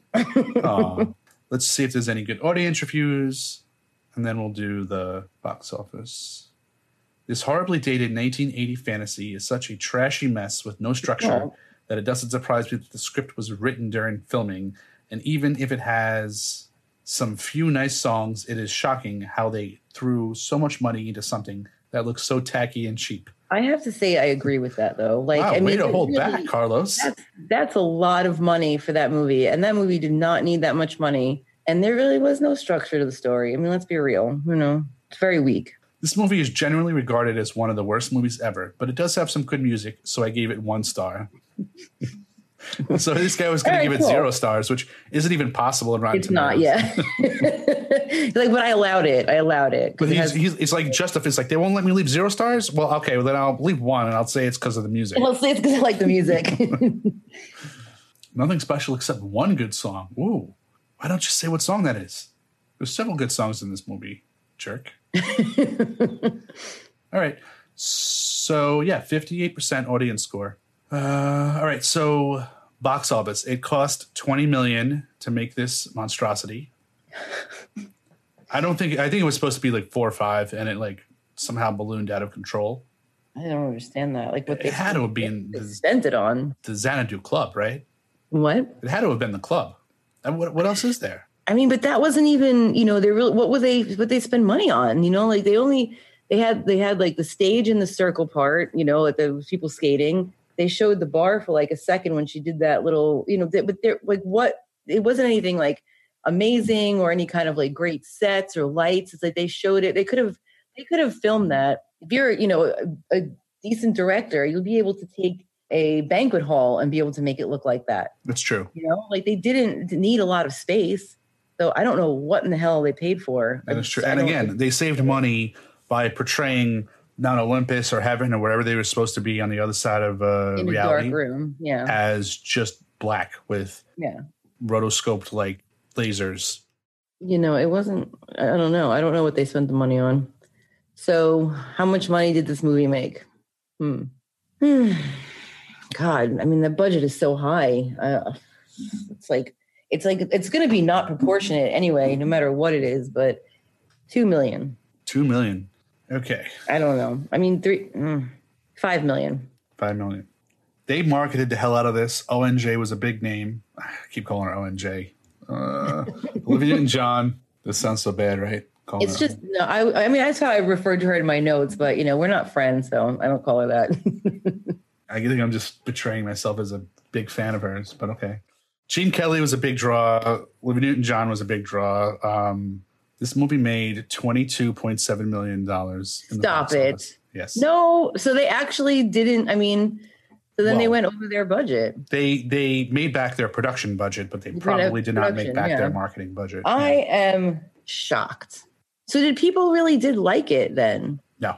Let's see if there's any good audience reviews, and then we'll do the box office. This horribly dated 1980 fantasy is such a trashy mess with no structure that it doesn't surprise me that the script was written during filming, and even if it has some few nice songs, it is shocking how they threw so much money into something that looks so tacky and cheap. I have to say, I agree with that though. Like, wow, I mean, to hold really, back, Carlos. That's, that's a lot of money for that movie, and that movie did not need that much money. And there really was no structure to the story. I mean, let's be real. You know, it's very weak. This movie is generally regarded as one of the worst movies ever, but it does have some good music, so I gave it one star. so this guy was going to give cool. it zero stars, which isn't even possible in Rotten It's not, yeah. like, but I allowed it. I allowed it. But he's, it has, he's, it's like just if it's like they won't let me leave zero stars. Well, okay, well then I'll leave one, and I'll say it's because of the music. I'll say it's because I like the music. Nothing special except one good song. Ooh, why don't you say what song that is? There's several good songs in this movie, jerk. All right. So yeah, 58% audience score. Uh, all right, so box office. It cost 20 million to make this monstrosity. I don't think I think it was supposed to be like four or five, and it like somehow ballooned out of control. I don't understand that. Like what it they had to have been spent it on the Xanadu Club, right? What? It had to have been the club. And what what else is there? I mean, but that wasn't even you know they really what were they what they spend money on? You know, like they only they had they had like the stage and the circle part. You know, like the people skating they showed the bar for like a second when she did that little, you know, but they're like what it wasn't anything like amazing or any kind of like great sets or lights. It's like they showed it. They could have they could have filmed that. If you're, you know, a, a decent director, you'll be able to take a banquet hall and be able to make it look like that. That's true. You know, like they didn't need a lot of space. So I don't know what in the hell they paid for. That is true. And again, they saved money by portraying Mount Olympus or heaven or wherever they were supposed to be on the other side of uh, in reality, dark room, yeah, as just black with yeah rotoscoped like lasers. You know, it wasn't. I don't know. I don't know what they spent the money on. So, how much money did this movie make? Hmm. hmm. God, I mean, the budget is so high. Uh, it's like it's like it's going to be not proportionate anyway, no matter what it is. But two million. Two million. Okay. I don't know. I mean, three, mm, five million. Five million. They marketed the hell out of this. ONJ was a big name. I keep calling her ONJ. Uh, Olivia and John. This sounds so bad, right? Calling it's just no. I I mean that's how I referred to her in my notes, but you know we're not friends, so I don't call her that. I think I'm just betraying myself as a big fan of hers, but okay. Gene Kelly was a big draw. Olivia Newton John was a big draw. Um, this movie made $22.7 million. Stop it. Office. Yes. No. So they actually didn't. I mean, so then well, they went over their budget. They they made back their production budget, but they probably did not make back yeah. their marketing budget. I yeah. am shocked. So did people really did like it then? No.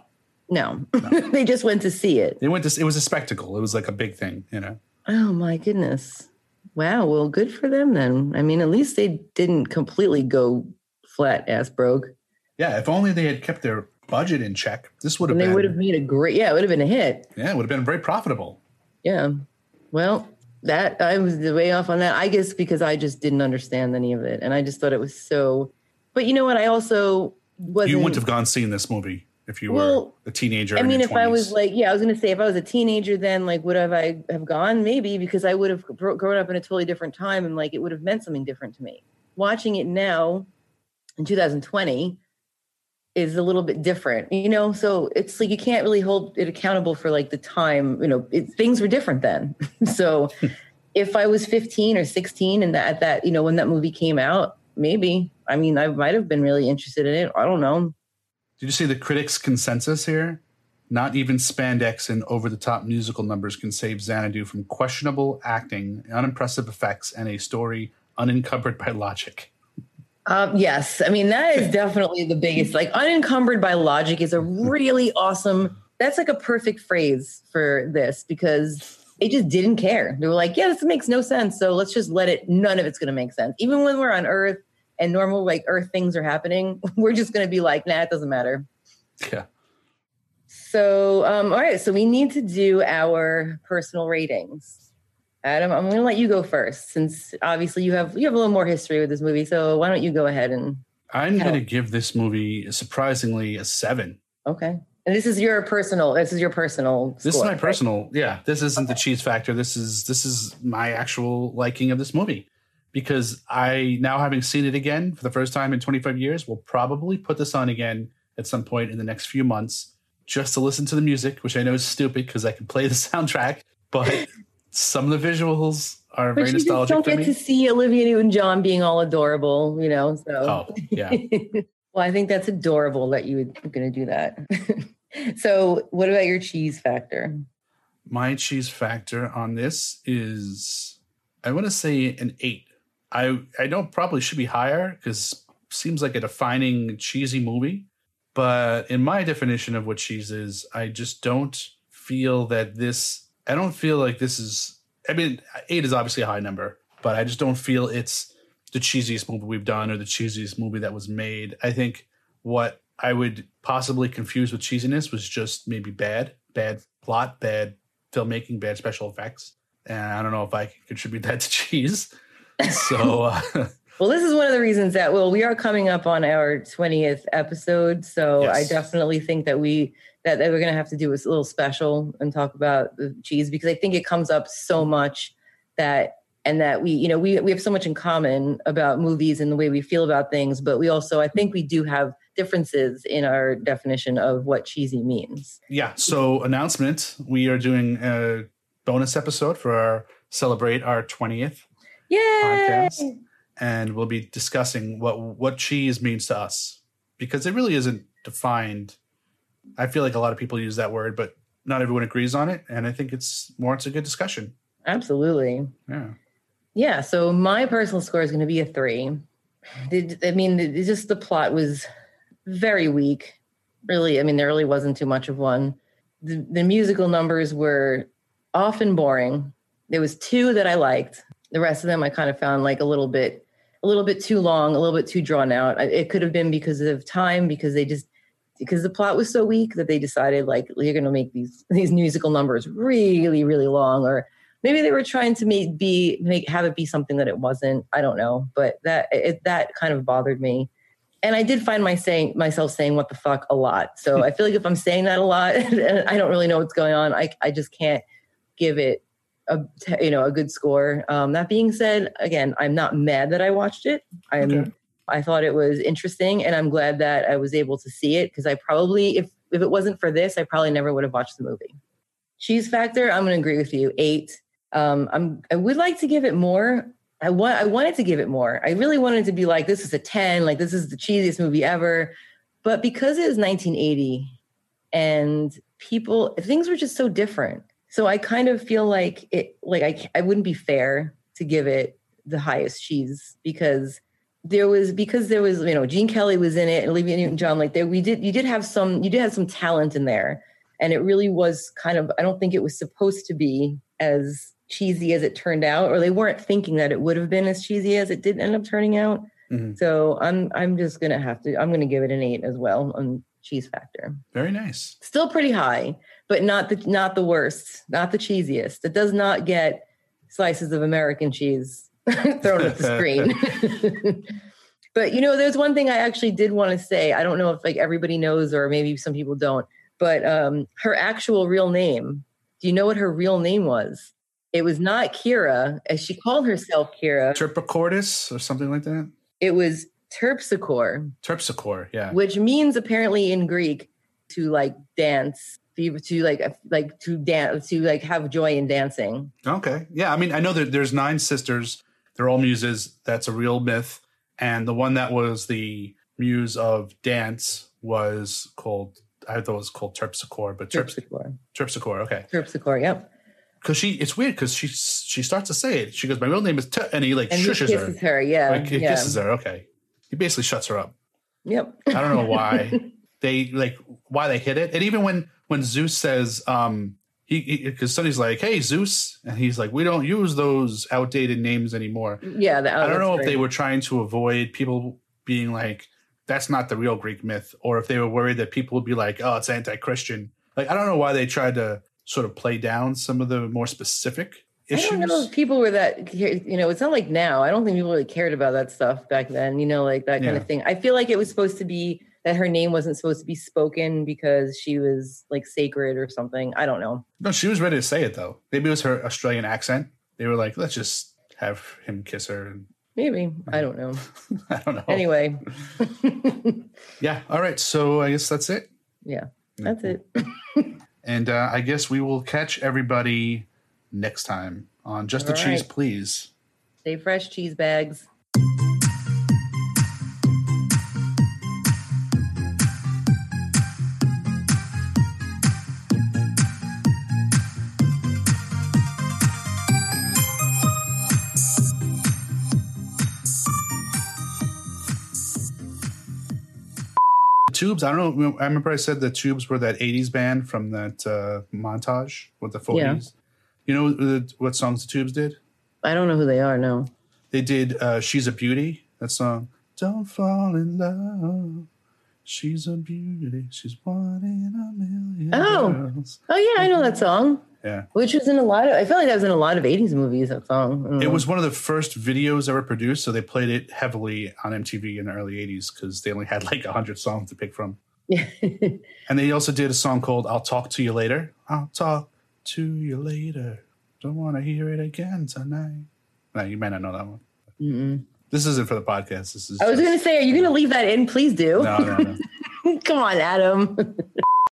No, they just went to see it. They went to. It was a spectacle. It was like a big thing, you know. Oh my goodness! Wow. Well, good for them then. I mean, at least they didn't completely go flat ass broke. Yeah, if only they had kept their budget in check, this would have And they been. would have made a great. Yeah, it would have been a hit. yeah, it would have been very profitable. Yeah. Well, that I was way off on that. I guess because I just didn't understand any of it, and I just thought it was so. But you know what? I also wasn't. You wouldn't have gone seen this movie if you were a teenager. I mean, if I was like, yeah, I was going to say, if I was a teenager, then like, would have I have gone? Maybe because I would have grown up in a totally different time, and like, it would have meant something different to me. Watching it now, in 2020, is a little bit different, you know. So it's like you can't really hold it accountable for like the time. You know, it, things were different then. so if I was 15 or 16, and that at that, you know, when that movie came out, maybe. I mean, I might have been really interested in it. I don't know. Did you see the critics' consensus here? Not even spandex and over the top musical numbers can save Xanadu from questionable acting, unimpressive effects, and a story unencumbered by logic. Um, yes, I mean that is definitely the biggest. Like unencumbered by logic is a really awesome. That's like a perfect phrase for this because they just didn't care. They were like, "Yeah, this makes no sense, so let's just let it. None of it's going to make sense. Even when we're on Earth and normal like Earth things are happening, we're just going to be like, nah, it doesn't matter." Yeah. So, um, all right, so we need to do our personal ratings. Adam, I'm going to let you go first, since obviously you have you have a little more history with this movie. So why don't you go ahead and I'm going to give this movie surprisingly a seven. Okay. And this is your personal. This is your personal. This score, is my right? personal. Yeah, this isn't the cheese factor. This is this is my actual liking of this movie because I now having seen it again for the first time in 25 years will probably put this on again at some point in the next few months just to listen to the music, which I know is stupid because I can play the soundtrack, but some of the visuals are But very you just don't get to see Olivia Newton-John being all adorable, you know. So. Oh, yeah. well, I think that's adorable that you were going to do that. so, what about your cheese factor? my cheese factor on this is I want to say an eight. I I know probably should be higher because seems like a defining cheesy movie, but in my definition of what cheese is, I just don't feel that this. I don't feel like this is. I mean, eight is obviously a high number, but I just don't feel it's the cheesiest movie we've done or the cheesiest movie that was made. I think what I would possibly confuse with cheesiness was just maybe bad, bad plot, bad filmmaking, bad special effects. And I don't know if I can contribute that to cheese. So uh, Well, this is one of the reasons that well, we are coming up on our 20th episode, so Yes. I definitely think that we that, that we're going to have to do is a little special and talk about the cheese because I think it comes up so much that and that we you know we we have so much in common about movies and the way we feel about things, but we also I think we do have differences in our definition of what cheesy means. yeah, so announcement: we are doing a bonus episode for our celebrate our twentieth Yay! podcast, and we'll be discussing what what cheese means to us because it really isn't defined. I feel like a lot of people use that word, but not everyone agrees on it, and I think it's warrants a good discussion. Absolutely. Yeah. Yeah, so my personal score is going to be a three. I mean, just the plot was very weak. Really, I mean, there really wasn't too much of one. The, the musical numbers were often boring. There was two that I liked. The rest of them I kind of found like a little bit, a little bit too long, a little bit too drawn out. It could have been because of time, because they just because the plot was so weak that they decided like you're going to make these these musical numbers really really long or maybe they were trying to make be make have it be something that it wasn't. I don't know. But that it, that kind of bothered me. And i did find my saying myself saying what the fuck a lot. So i feel like if i'm saying that a lot and i don't really know what's going on. I, I just can't give it a you know a good score. Um, that being said again i'm not mad that i watched it. I'm Okay. I thought it was interesting and i'm glad that i was able to see it because i probably if if it wasn't for this i probably never would have watched the movie cheese factor i'm going to agree with you eight um, I'm, I would like to give it more. I want, I wanted to give it more. I really wanted to be like, this is a 10, like this is the cheesiest movie ever. But because it was 1980 and people, things were just so different. So I kind of feel like it, like I, I wouldn't be fair to give it the highest cheese because there was, because there was, you know, Gene Kelly was in it and Olivia Newton-John, like there, we did, you did have some, you did have some talent in there And it really was kind of, I don't think it was supposed to be as cheesy as it turned out, or they weren't thinking that it would have been as cheesy as it did end up turning out. Mhm. So I'm I'm just gonna have to I'm gonna give it an eight as well on cheese factor. Very nice. Still pretty high, but not the not the worst, not the cheesiest. It does not get slices of American cheese thrown at the screen. but you know, there's one thing I actually did want to say. I don't know if like everybody knows or maybe some people don't, but um her actual real name. Do you know what her real name was? It was not Kira, as she called herself Kira. Terpsichordis or something like that. It was Terpsichore, Terpsichore, yeah. which means apparently in Greek to like dance, to to, like like to dance, to like have joy in dancing. Okay. Yeah. I mean, I know that there's nine sisters. They're all muses. That's a real myth. And the one that was the muse of dance was called, I thought it was called Terpsichore, but Terpsichore, Terpsichore. Okay. Terpsichore, yep. Because she, it's weird because she she starts to say it. She goes, "My real name is," Ter-, and he like And he shushes kisses her. her, yeah, Like he yeah, kisses her. Okay. He basically shuts her up. yep. I don't know why they like why they hit it. And even when when Zeus says, um, he because Sonny's like, "Hey Zeus," and he's like, "We don't use those outdated names anymore." yeah, the, oh, I don't know that's if they were trying to avoid people being like, "That's not the real Greek myth," or if they were worried that people would be like, "Oh, it's anti-Christian." Like I don't know why they tried to sort of play down some of the more specific I issues. don't know if people were that, you know, it's not like now. I don't think people really cared about that stuff back then, you know, like that kind Yeah. of thing. I feel like it was supposed to be that her name wasn't supposed to be spoken because she was like sacred or something. I don't know. No, she was ready to say it though. Maybe it was her Australian accent. They were like, "Let's just have him kiss her." And Maybe. I don't know. I don't know. Anyway, Yeah. All right. So I guess that's it. yeah, that's it. And uh, I guess we will catch everybody next time on Just the All Cheese. Please. Stay fresh, cheese bags. Tubes. I don't know. I remember I said the Tubes were that '80s band from that uh, montage with the '40s. You know the, what songs the Tubes did? I don't know who they are. No. They did uh, "She's a Beauty." That song. Don't fall in love. She's a beauty. She's one in a million. Oh. girls. Oh yeah, I know that song. Yeah. Which was in a lot of. I feel like that was in a lot of '80s movies. That song. Mm-hmm. It was one of the first videos ever produced, so they played it heavily on MTV in the early '80s because they only had like hundred songs to pick from. And they also did a song called "I'll Talk to You Later." I'll talk to you later. Don't want to hear it again tonight. No, you might not know that one. Mm-mm. This isn't for the podcast. This is. I was going to say, are you going to leave that in? Please do. No, no, no. Come on, Adam.